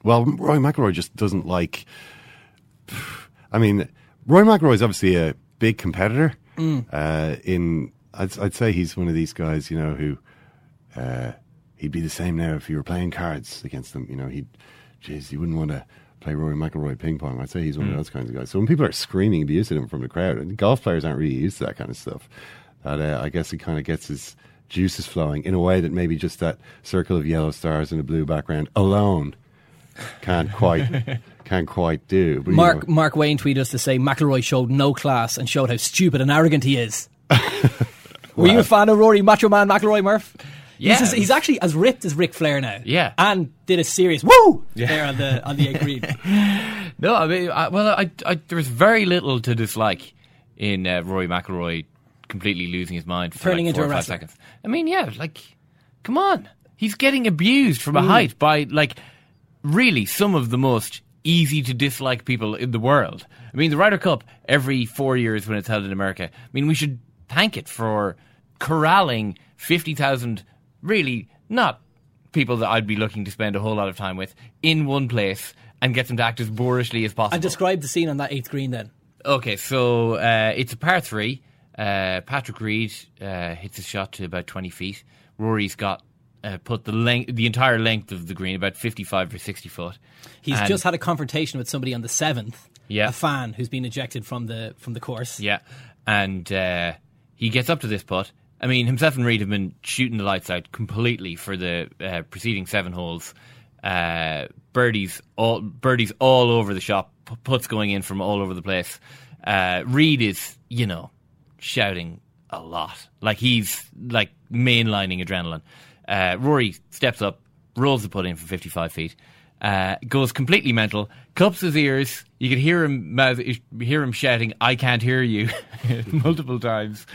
Well, Rory McIlroy just doesn't like. I mean, Rory McIlroy is obviously a big competitor. Mm. Uh, in I'd, I'd say he's one of these guys, you know, who uh, he'd be the same now if you were playing cards against him. You know, he'd, jeez, you wouldn't want to play Rory McIlroy ping pong. I'd say he's one Mm. of those kinds of guys. So when people are screaming abuse at him from the crowd, and golf players aren't really used to that kind of stuff. That uh, I guess he kind of gets his juices flowing in a way that maybe just that circle of yellow stars and a blue background alone can't quite can't quite do. But, you Mark know, Mark Wayne tweeted us to say McIlroy showed no class and showed how stupid and arrogant he is. Were you a fan of Rory Macho Man McIlroy Murph? Yeah. He's, he's actually as ripped as Ric Flair now. Yeah. and did a serious woo Yeah. there on the on the eighth green. No, I mean, I, well, I, I, there was very little to dislike in uh, Roy McIlroy completely losing his mind for Turning like into four a or five seconds. I mean, yeah, like, come on, he's getting abused from a Mm. height by like really some of the most easy to dislike people in the world. I mean, the Ryder Cup every four years when it's held in America. I mean, we should thank it for corralling fifty thousand really not people that I'd be looking to spend a whole lot of time with in one place and get them to act as boorishly as possible. and describe the scene on that eighth green then. Okay, so uh, it's a par three. Uh, Patrick Reed uh, hits his shot to about twenty feet. Rory's got uh, put the length, the entire length of the green, about fifty-five or sixty foot. He's And- just had a confrontation with somebody on the seventh. Yeah. a fan who's been ejected from the from the course. Yeah, and uh, he gets up to this putt. I mean, himself and Reed have been shooting the lights out completely for the uh, preceding seven holes. Uh, birdies all birdies all over the shop. p- Putts going in from all over the place. Uh, Reed is, you know, shouting a lot, like he's like mainlining adrenaline. Uh, Rory steps up, rolls the putt in for fifty-five feet. Uh, goes completely mental, cups his ears. You can hear him mouth, hear him shouting, "I can't hear you," multiple times.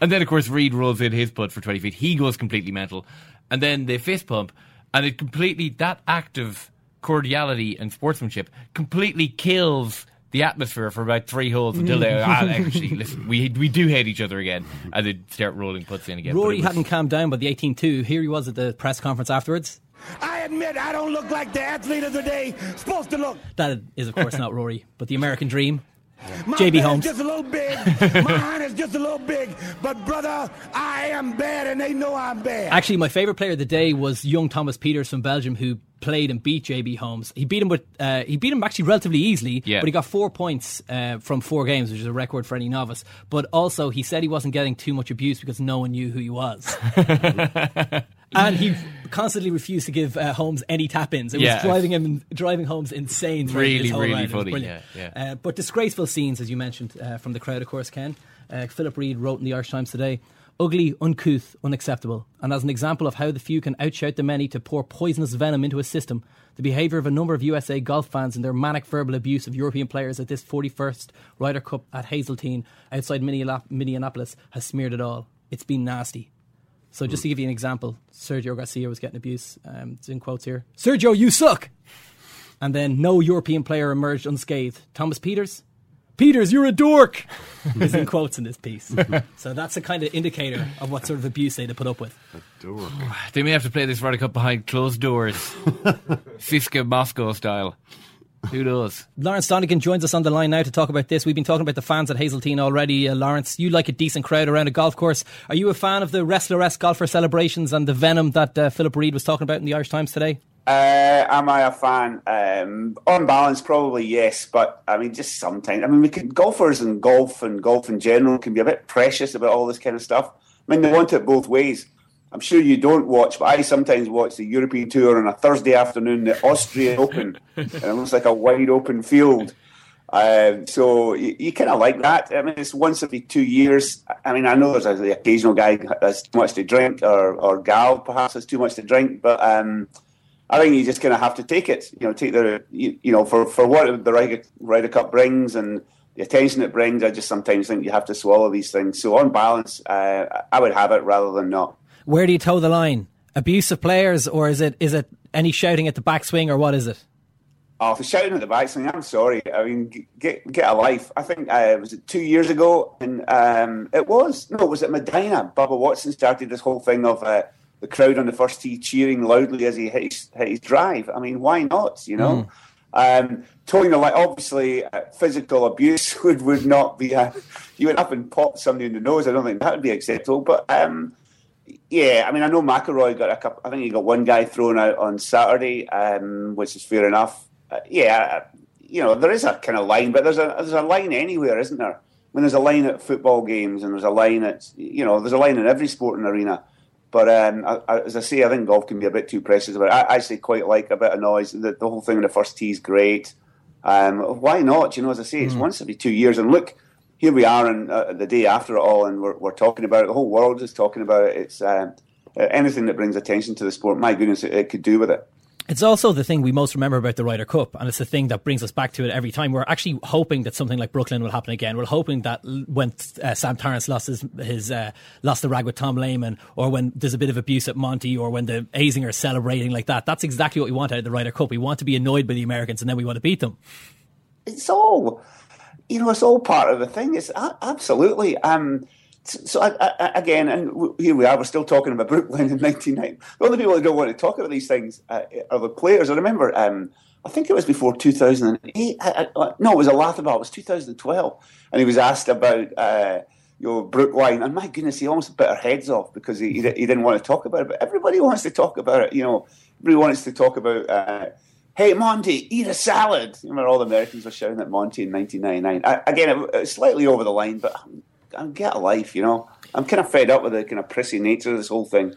And then, of course, Reed rolls in his putt for twenty feet. He goes completely mental, and then they fist pump, and it completely that act of cordiality and sportsmanship completely kills the atmosphere for about three holes until they ah, actually listen. We we do hate each other again, and they start rolling putts in again. Rory was- hadn't calmed down by the 18-2. Here he was at the press conference afterwards. I admit I don't look like the athlete of the day supposed to look. That is, of course, not Rory, but the American Dream. My JB Holmes. just a little big. My hand is just a little big. But brother, I am bad, and they know I'm bad. Actually, my favourite player of the day was young Thomas Pieters from Belgium, who played and beat JB Holmes. He beat him with uh, he beat him actually relatively easily, Yeah. but he got four points uh, from four games, which is a record for any novice. But also, he said he wasn't getting too much abuse because no one knew who he was. and he constantly refused to give uh, Holmes any tap ins. It Yeah. was driving him, driving Holmes insane. Really, really round. Funny, brilliant. yeah, Uh, but disgraceful scenes, as you mentioned, uh, from the crowd, of course, Ken. Uh, Philip Reid wrote in the Irish Times today. Ugly, uncouth, unacceptable. And as an example of how the few can outshout the many to pour poisonous venom into a system, the behaviour of a number of USA golf fans and their manic verbal abuse of European players at this 41st Ryder Cup at Hazeltine outside Minneapolis has smeared it all. It's been nasty. So just to give you an example, Sergio Garcia was getting abuse. Um, it's in quotes here. Sergio, you suck. And then no European player emerged unscathed. Thomas Pieters, Pieters, you're a dork. is in quotes in this piece. so that's a kind of indicator of what sort of abuse they'd have put up with. A dork. They may have to play this Ryder Cup behind closed doors, CSKA Moscow style. Who knows? Lawrence Donegan joins us on the line now to talk about this. We've been talking about the fans at Hazeltine already. Uh, Lawrence, you like a decent crowd around a golf course. Are you a fan of the wrestler-esque golfer celebrations and the venom that uh, Philip Reid was talking about in the Irish Times today? Uh, am I a fan? Um, on balance, probably yes, but I mean, just sometimes. I mean, we can, golfers and golf and golf in general can be a bit precious about all this kind of stuff. I mean, they want it both ways. I'm sure you don't watch, but I sometimes watch the European Tour on a Thursday afternoon, the Austrian Open, and it looks like a wide open field. Uh, so you, you kind of like that. I mean, it's once every two years. I mean, I know there's a, the occasional guy has too much to drink, or, or gal perhaps has too much to drink, but um, I think you just kind of have to take it. You know, take the you, you know for for what the Ryder, Ryder Cup brings and the attention it brings. I just sometimes think you have to swallow these things. So on balance, uh, I would have it rather than not. Where do you toe the line? Abuse of players, or is it is it any shouting at the backswing, or what is it? Oh, for shouting at the backswing, I'm sorry. I mean, get get a life. I think uh, was it two years ago, and um, it was no, was it Medinah? Bubba Watson started this whole thing of uh, the crowd on the first tee cheering loudly as he hit his, hit his drive. I mean, why not? You know, um, towing the line. Obviously, uh, physical abuse would would not be. A, you went up and popped somebody in the nose. I don't think that would be acceptable. But um, yeah, I mean, I know McIlroy got a couple. I think he got one guy thrown out on Saturday, um, which is fair enough. Uh, yeah, you know, there is a kind of line, but there's a there's a line anywhere, isn't there? When there's a line at football games, and there's a line at you know, there's a line in every sporting arena. But um, I, I, as I say, I think golf can be a bit too precious about it. I actually quite like a bit of noise. The, the whole thing in the first tee is great. Um, why not? You know, as I say, it's Mm. once every two years. And look, here we are, and uh, the day after it all, and we're, we're talking about it. The whole world is talking about it. It's uh, anything that brings attention to the sport. My goodness, it, it could do with it. It's also the thing we most remember about the Ryder Cup, and it's the thing that brings us back to it every time. We're actually hoping that something like Brookline will happen again. We're hoping that when uh, Sam Torrance lost his, his uh, lost the rag with Tom Lehman, or when there's a bit of abuse at Monty, or when the Azinger are celebrating like that. That's exactly what we want out of the Ryder Cup. We want to be annoyed by the Americans, and then we want to beat them. It's all, you know, it's all part of the thing. It's absolutely. Um, so I, I, again, and here we are. We're still talking about Brookline in '99. The only people who don't want to talk about these things uh, are the players. I remember. Um, I think it was before 2008. I, I, no, it was Olazábal. It was 2012, and he was asked about. Uh, you know, Brookline, and my goodness, he almost bit our heads off because he, he, he didn't want to talk about it. But everybody wants to talk about it. You know, everybody wants to talk about uh, hey Monty, eat a salad. You remember all the Americans were shouting at Monty in 1999. I, again, it, slightly over the line, but I'm, I'm get a life. You know, I'm kind of fed up with the kind of prissy nature of this whole thing.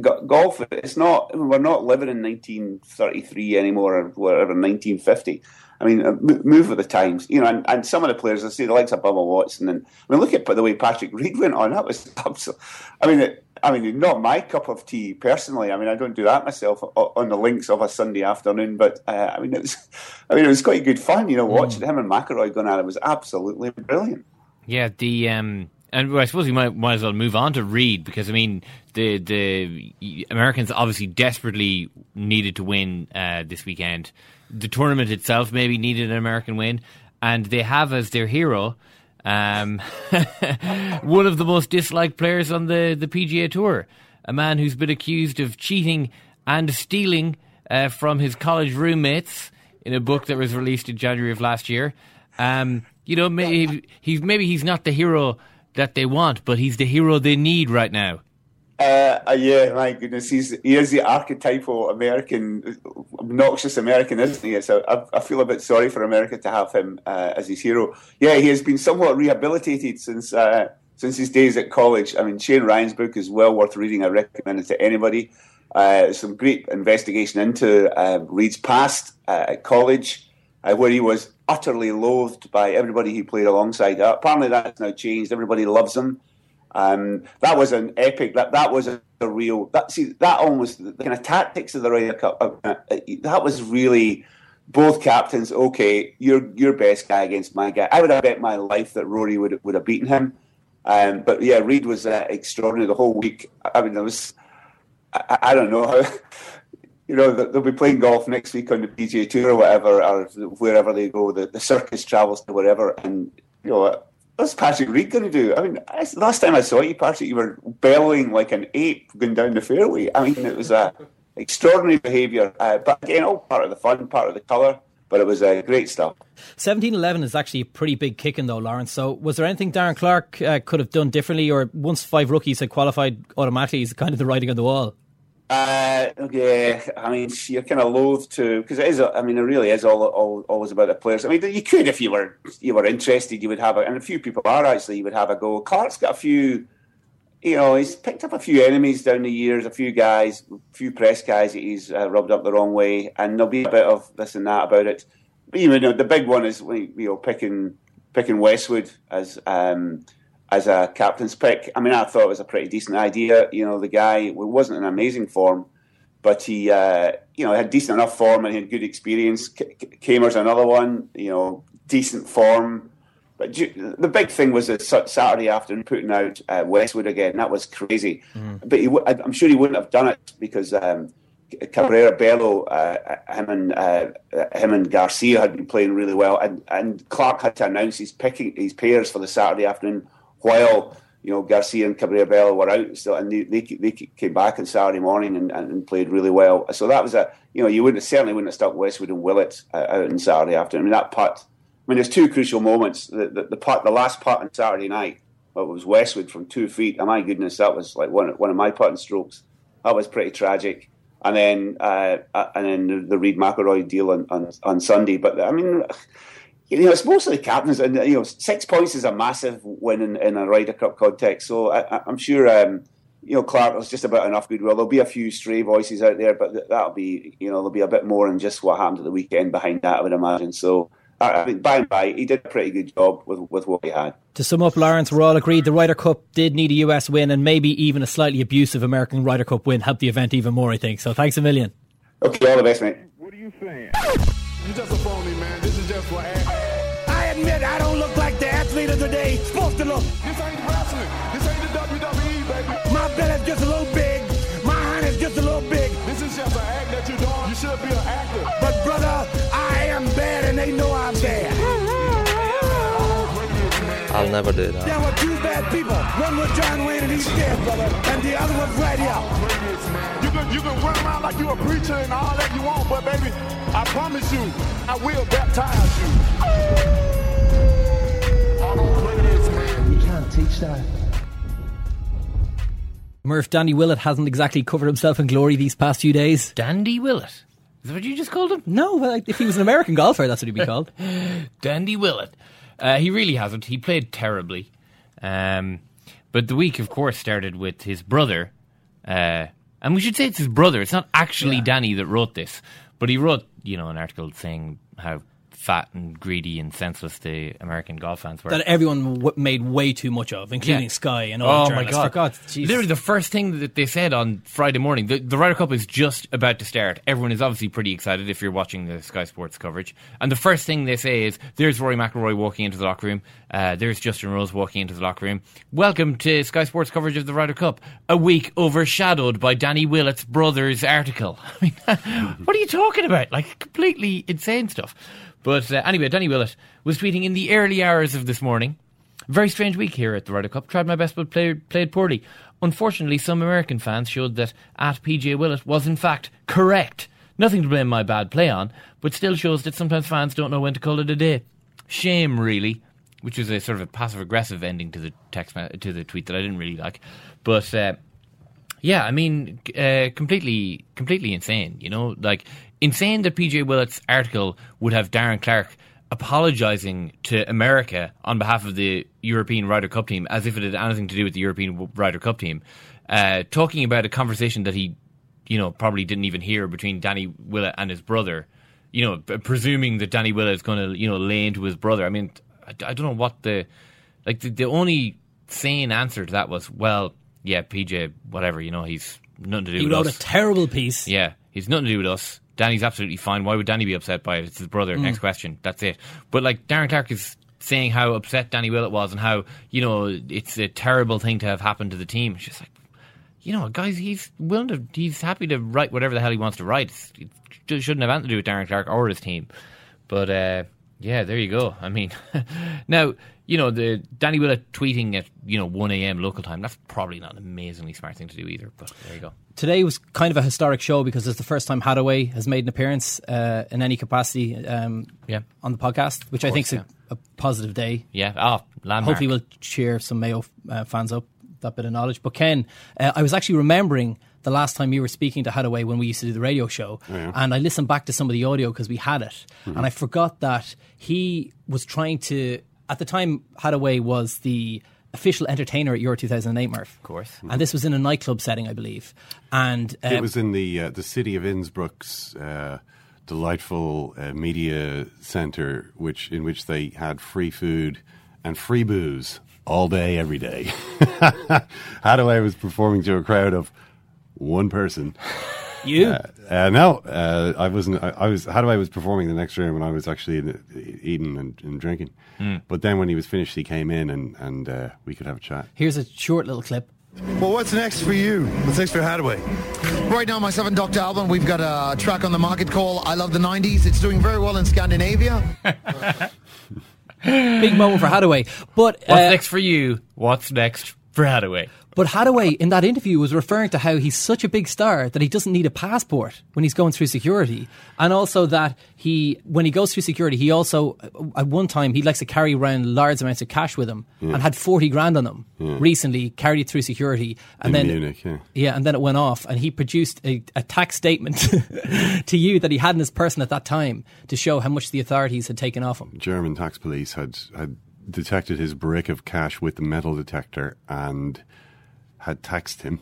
Go- Golf, it's not. We're not living in 1933 anymore, or whatever, 1950. I mean, uh, move with the times, you know. And, and some of the players, I see the likes of Bubba Watson, and I mean, look at the way Patrick Reed went on. That was absolute. I mean, it, I mean, not my cup of tea personally. I mean, I don't do that myself on the links of a Sunday afternoon. But uh, I mean, it was, I mean, it was quite good fun. You know, watching him and McIlroy going at it was absolutely brilliant. Yeah, the um, and I suppose we might might as well move on to Reed because I mean the the Americans obviously desperately needed to win uh, this weekend. The tournament itself maybe needed an American win, and they have as their hero um, one of the most disliked players on the the PGA Tour, a man who's been accused of cheating and stealing uh, from his college roommates in a book that was released in January of last year. Um, you know, maybe he's maybe he's not the hero that they want, but he's the hero they need right now. Uh, uh, yeah, my goodness, he's he is the archetypal American, obnoxious American, isn't he? So I, I feel a bit sorry for America to have him uh, as his hero. Yeah, he has been somewhat rehabilitated since uh, since his days at college. I mean, Shane Ryan's book is well worth reading. I recommend it to anybody. uh, some great investigation into uh, Reed's past at college, where he was utterly loathed by everybody he played alongside. Apparently, that's now changed. Everybody loves him. Um, that was an epic. That that was a, a real. That see that almost the kind of tactics of the Ryder Cup. Uh, uh, that was really both captains. Okay, you're your best guy against my guy. I would have bet my life that Rory would would have beaten him. Um, but yeah, Reed was uh, extraordinary the whole week. I mean, there was. I, I don't know how. You know, they'll be playing golf next week on the PGA Tour or whatever, or wherever they go. The, the circus travels to wherever, and you know, what's Patrick Reed going to do? I mean, I, last time I saw you, Patrick, you were bellowing like an ape going down the fairway. I mean, it was a extraordinary behaviour. Uh, but again, all part of the fun, part of the colour. But it was uh, great stuff. 17-11 is actually a pretty big kicking though, Lawrence. So was there anything Darren Clarke uh, could have done differently, or once five rookies had qualified automatically, is kind of the writing on the wall? Uh, yeah, I mean, you're kind of loath to because it is. I mean, it really is all, all always about the players. I mean, you could if you were you were interested, you would have a, and a few people are actually. You would have a go. Clarke's got a few. You know, he's picked up a few enemies down the years, a few guys, a few press guys that he's uh, rubbed up the wrong way, and there'll be a bit of this and that about it. But you know, the big one is you know picking picking Westwood as. Um, as a captain's pick. I mean, I thought it was a pretty decent idea. You know, the guy wasn't in amazing form, but he, uh, you know, had decent enough form and he had good experience. Kaymer's another one, you know, decent form. But the big thing was that Saturday afternoon putting out uh, Westwood again. That was crazy. Mm. But he, I'm sure he wouldn't have done it because um, Cabrera Bello, uh, him and uh, him and Garcia had been playing really well, and, and Clarke had to announce his picking his pairs for the Saturday afternoon while you know Garcia and Cabrera Bello were out and they, they, they came back on Saturday morning and, and, played really well. So that was a you know you wouldn't certainly wouldn't have stuck Westwood and Willett uh, out on Saturday afternoon. I mean that putt. I mean there's two crucial moments. The, the, the putt, the last putt on Saturday night, well, it was Westwood from two feet. And my goodness, that was like one one of my putting strokes. That was pretty tragic. And then uh, uh and then the, Reed McIlroy deal on, on on Sunday. But I mean you know, it's mostly captains, and you know, six points is a massive win in, in a Ryder Cup context. So I, am sure, um, you know, Clarke was just about enough goodwill. There'll be a few stray voices out there, but that'll be, you know, there'll be a bit more than just what happened at the weekend behind that, I would imagine. So. I mean, by and by, he did a pretty good job with, with what he had. To sum up, Lawrence, we're all agreed the Ryder Cup did need a US win, and maybe even a slightly abusive American Ryder Cup win helped the event even more, I think. So thanks a million. Okay, all the best, mate. What are you saying? You're just a phony, man. This is just for admit I don't look like the athlete of the day supposed to look. This ain't wrestling. This ain't the WWE, baby. My belly's just a little big. My hand is just a little big. This is just an act that you're doing. You should be an actor. But brother, I am bad and they know I'm bad. I'll never do that. There were two bad people. One was John Wayne and he's dead, brother. And the other was right here. You can, you can run around like you're a preacher and all that you want, but baby, I promise you, I will baptize you. You can't teach that. Murph, Danny Willett hasn't exactly covered himself in glory these past few days. Dandy Willett? Is that what you just called him? No, well, if he was an American golfer, that's what he'd be called. Dandy Willett. Uh, he really hasn't. He played terribly. Um, but the week, of course, started with his brother. Uh, and we should say it's his brother. It's not actually yeah. Danny that wrote this. But he wrote, you know, an article saying how fat and greedy and senseless the American golf fans were. That everyone w- made way too much of, including yeah. Sky and all oh my god! God Literally, the first thing that they said on Friday morning, the, the Ryder Cup is just about to start. Everyone is obviously pretty excited if you're watching the Sky Sports coverage. And the first thing they say is, "There's Rory McIlroy walking into the locker room. Uh, there's Justin Rose walking into the locker room. Welcome to Sky Sports coverage of the Ryder Cup. A week overshadowed by Danny Willett's brother's article. I mean, what are you talking about? Like completely insane stuff." But uh, anyway, Danny Willett was tweeting in the early hours of this morning. Very strange week here at the Ryder Cup. Tried my best, but played, played poorly. Unfortunately, some American fans showed that at PJ Willett was in fact correct. Nothing to blame my bad play on, but still shows that sometimes fans don't know when to call it a day. Shame, really. Which was a sort of a passive aggressive ending to the text to the tweet that I didn't really like. But uh, yeah, I mean, uh, completely, completely insane. You know, like insane that PJ Willett's article would have Darren Clarke apologising to America on behalf of the European Ryder Cup team as if it had anything to do with the European Ryder Cup team, uh, talking about a conversation that he you know, probably didn't even hear between Danny Willett and his brother. You know, presuming that Danny Willett is going to, you know, lay into his brother. I mean, I, I don't know what the like the, the only sane answer to that was, well, yeah, PJ, whatever. You know, he's nothing to do He with wrote a terrible piece. Yeah, he's nothing to do with us. Danny's absolutely fine. Why would Danny be upset by it? It's his brother. Mm. Next question. That's it. But like Darren Clarke is saying how upset Danny Willett was and how you know it's a terrible thing to have happened to the team. It's just like you know, guys, he's willing to. He's happy to write whatever the hell he wants to write. It shouldn't have anything to do with Darren Clarke or his team. But uh, yeah, there you go. I mean, now you know the Danny Willett tweeting at you know one a.m. local time. That's probably not an amazingly smart thing to do either. But there you go. Today was kind of a historic show because it's the first time Haddaway has made an appearance uh, in any capacity um, Yeah. on the podcast, which I course, think is a, a positive day. Yeah. Oh, landmark. Hopefully, we'll cheer some Mayo uh, fans up that bit of knowledge. But Ken, uh, I was actually remembering the last time you were speaking to Haddaway when we used to do the radio show, Oh, yeah. and I listened back to some of the audio because we had it, Mhm. and I forgot that he was trying to. At the time, Haddaway was the official entertainer at Euro 2008, Murph. Of course. And this was in a nightclub setting, I believe. And uh, it was in the uh, the city of Innsbruck's uh, delightful uh, media center, which in which they had free food and free booze all day, every day. Haddaway was performing to a crowd of one person. You? Uh, uh, no, uh, I wasn't. I, I was. Haddaway was performing the next room when I was actually in, eating and, and drinking. Mm. But then when he was finished, he came in and and uh, we could have a chat. Here's a short little clip. Well, what's next for you? What's next for Haddaway? Right now, myself and Dr. Alban, we've got a track on the market called I Love the 90s. It's doing very well in Scandinavia. Big moment for Haddaway. But What's uh, next for you? What's next for Haddaway? But Haddaway in that interview was referring to how he's such a big star that he doesn't need a passport when he's going through security, and also that he, when he goes through security, he also uh, at one time he likes to carry around large amounts of cash with him Yeah. and had forty grand on him. Yeah. Recently, carried it through security, and In then Munich, yeah. yeah, and then it went off, and he produced a, a tax statement to you that he had in his person at that time to show how much the authorities had taken off him. German tax police had had detected his brick of cash with the metal detector and had taxed him,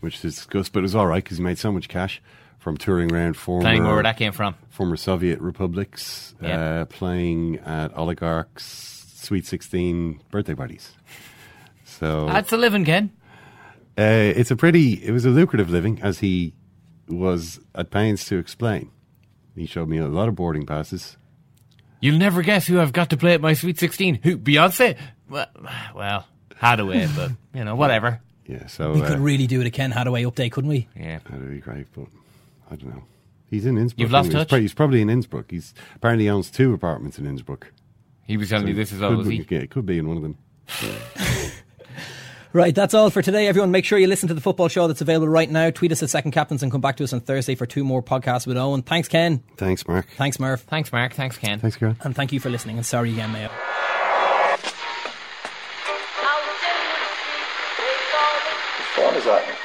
which is disgust. But it was all right because he made so much cash from touring around former Playing where that came from. former Soviet republics, Yeah. uh, playing at oligarchs' sweet sixteen birthday parties. So That's a living, Ken. uh, it's a pretty. It was a lucrative living, as he was at pains to explain. He showed me a lot of boarding passes. You'll never guess who I've got to play at my Sweet 16. Who? Beyonce? Well, well Haddaway, but, you know, whatever. Yeah, so we uh, could really do it a Ken Haddaway update, couldn't we? Yeah, that'd be great, but I don't know. He's in Innsbruck. You've lost anyway. He's touch? He's probably in Innsbruck. He's apparently owns two apartments in Innsbruck. He was telling me this as well, could was be, he? Yeah, it could be in one of them. Right, that's all for today. Everyone, make sure you listen to the football show that's available right now. Tweet us at Second Captains and come back to us on Thursday for two more podcasts with Owen. Thanks, Ken. Thanks, Mark. Thanks, Murph. Thanks, Mark. Thanks, Ken. Thanks, Karen. And thank you for listening. And sorry again, Mayo.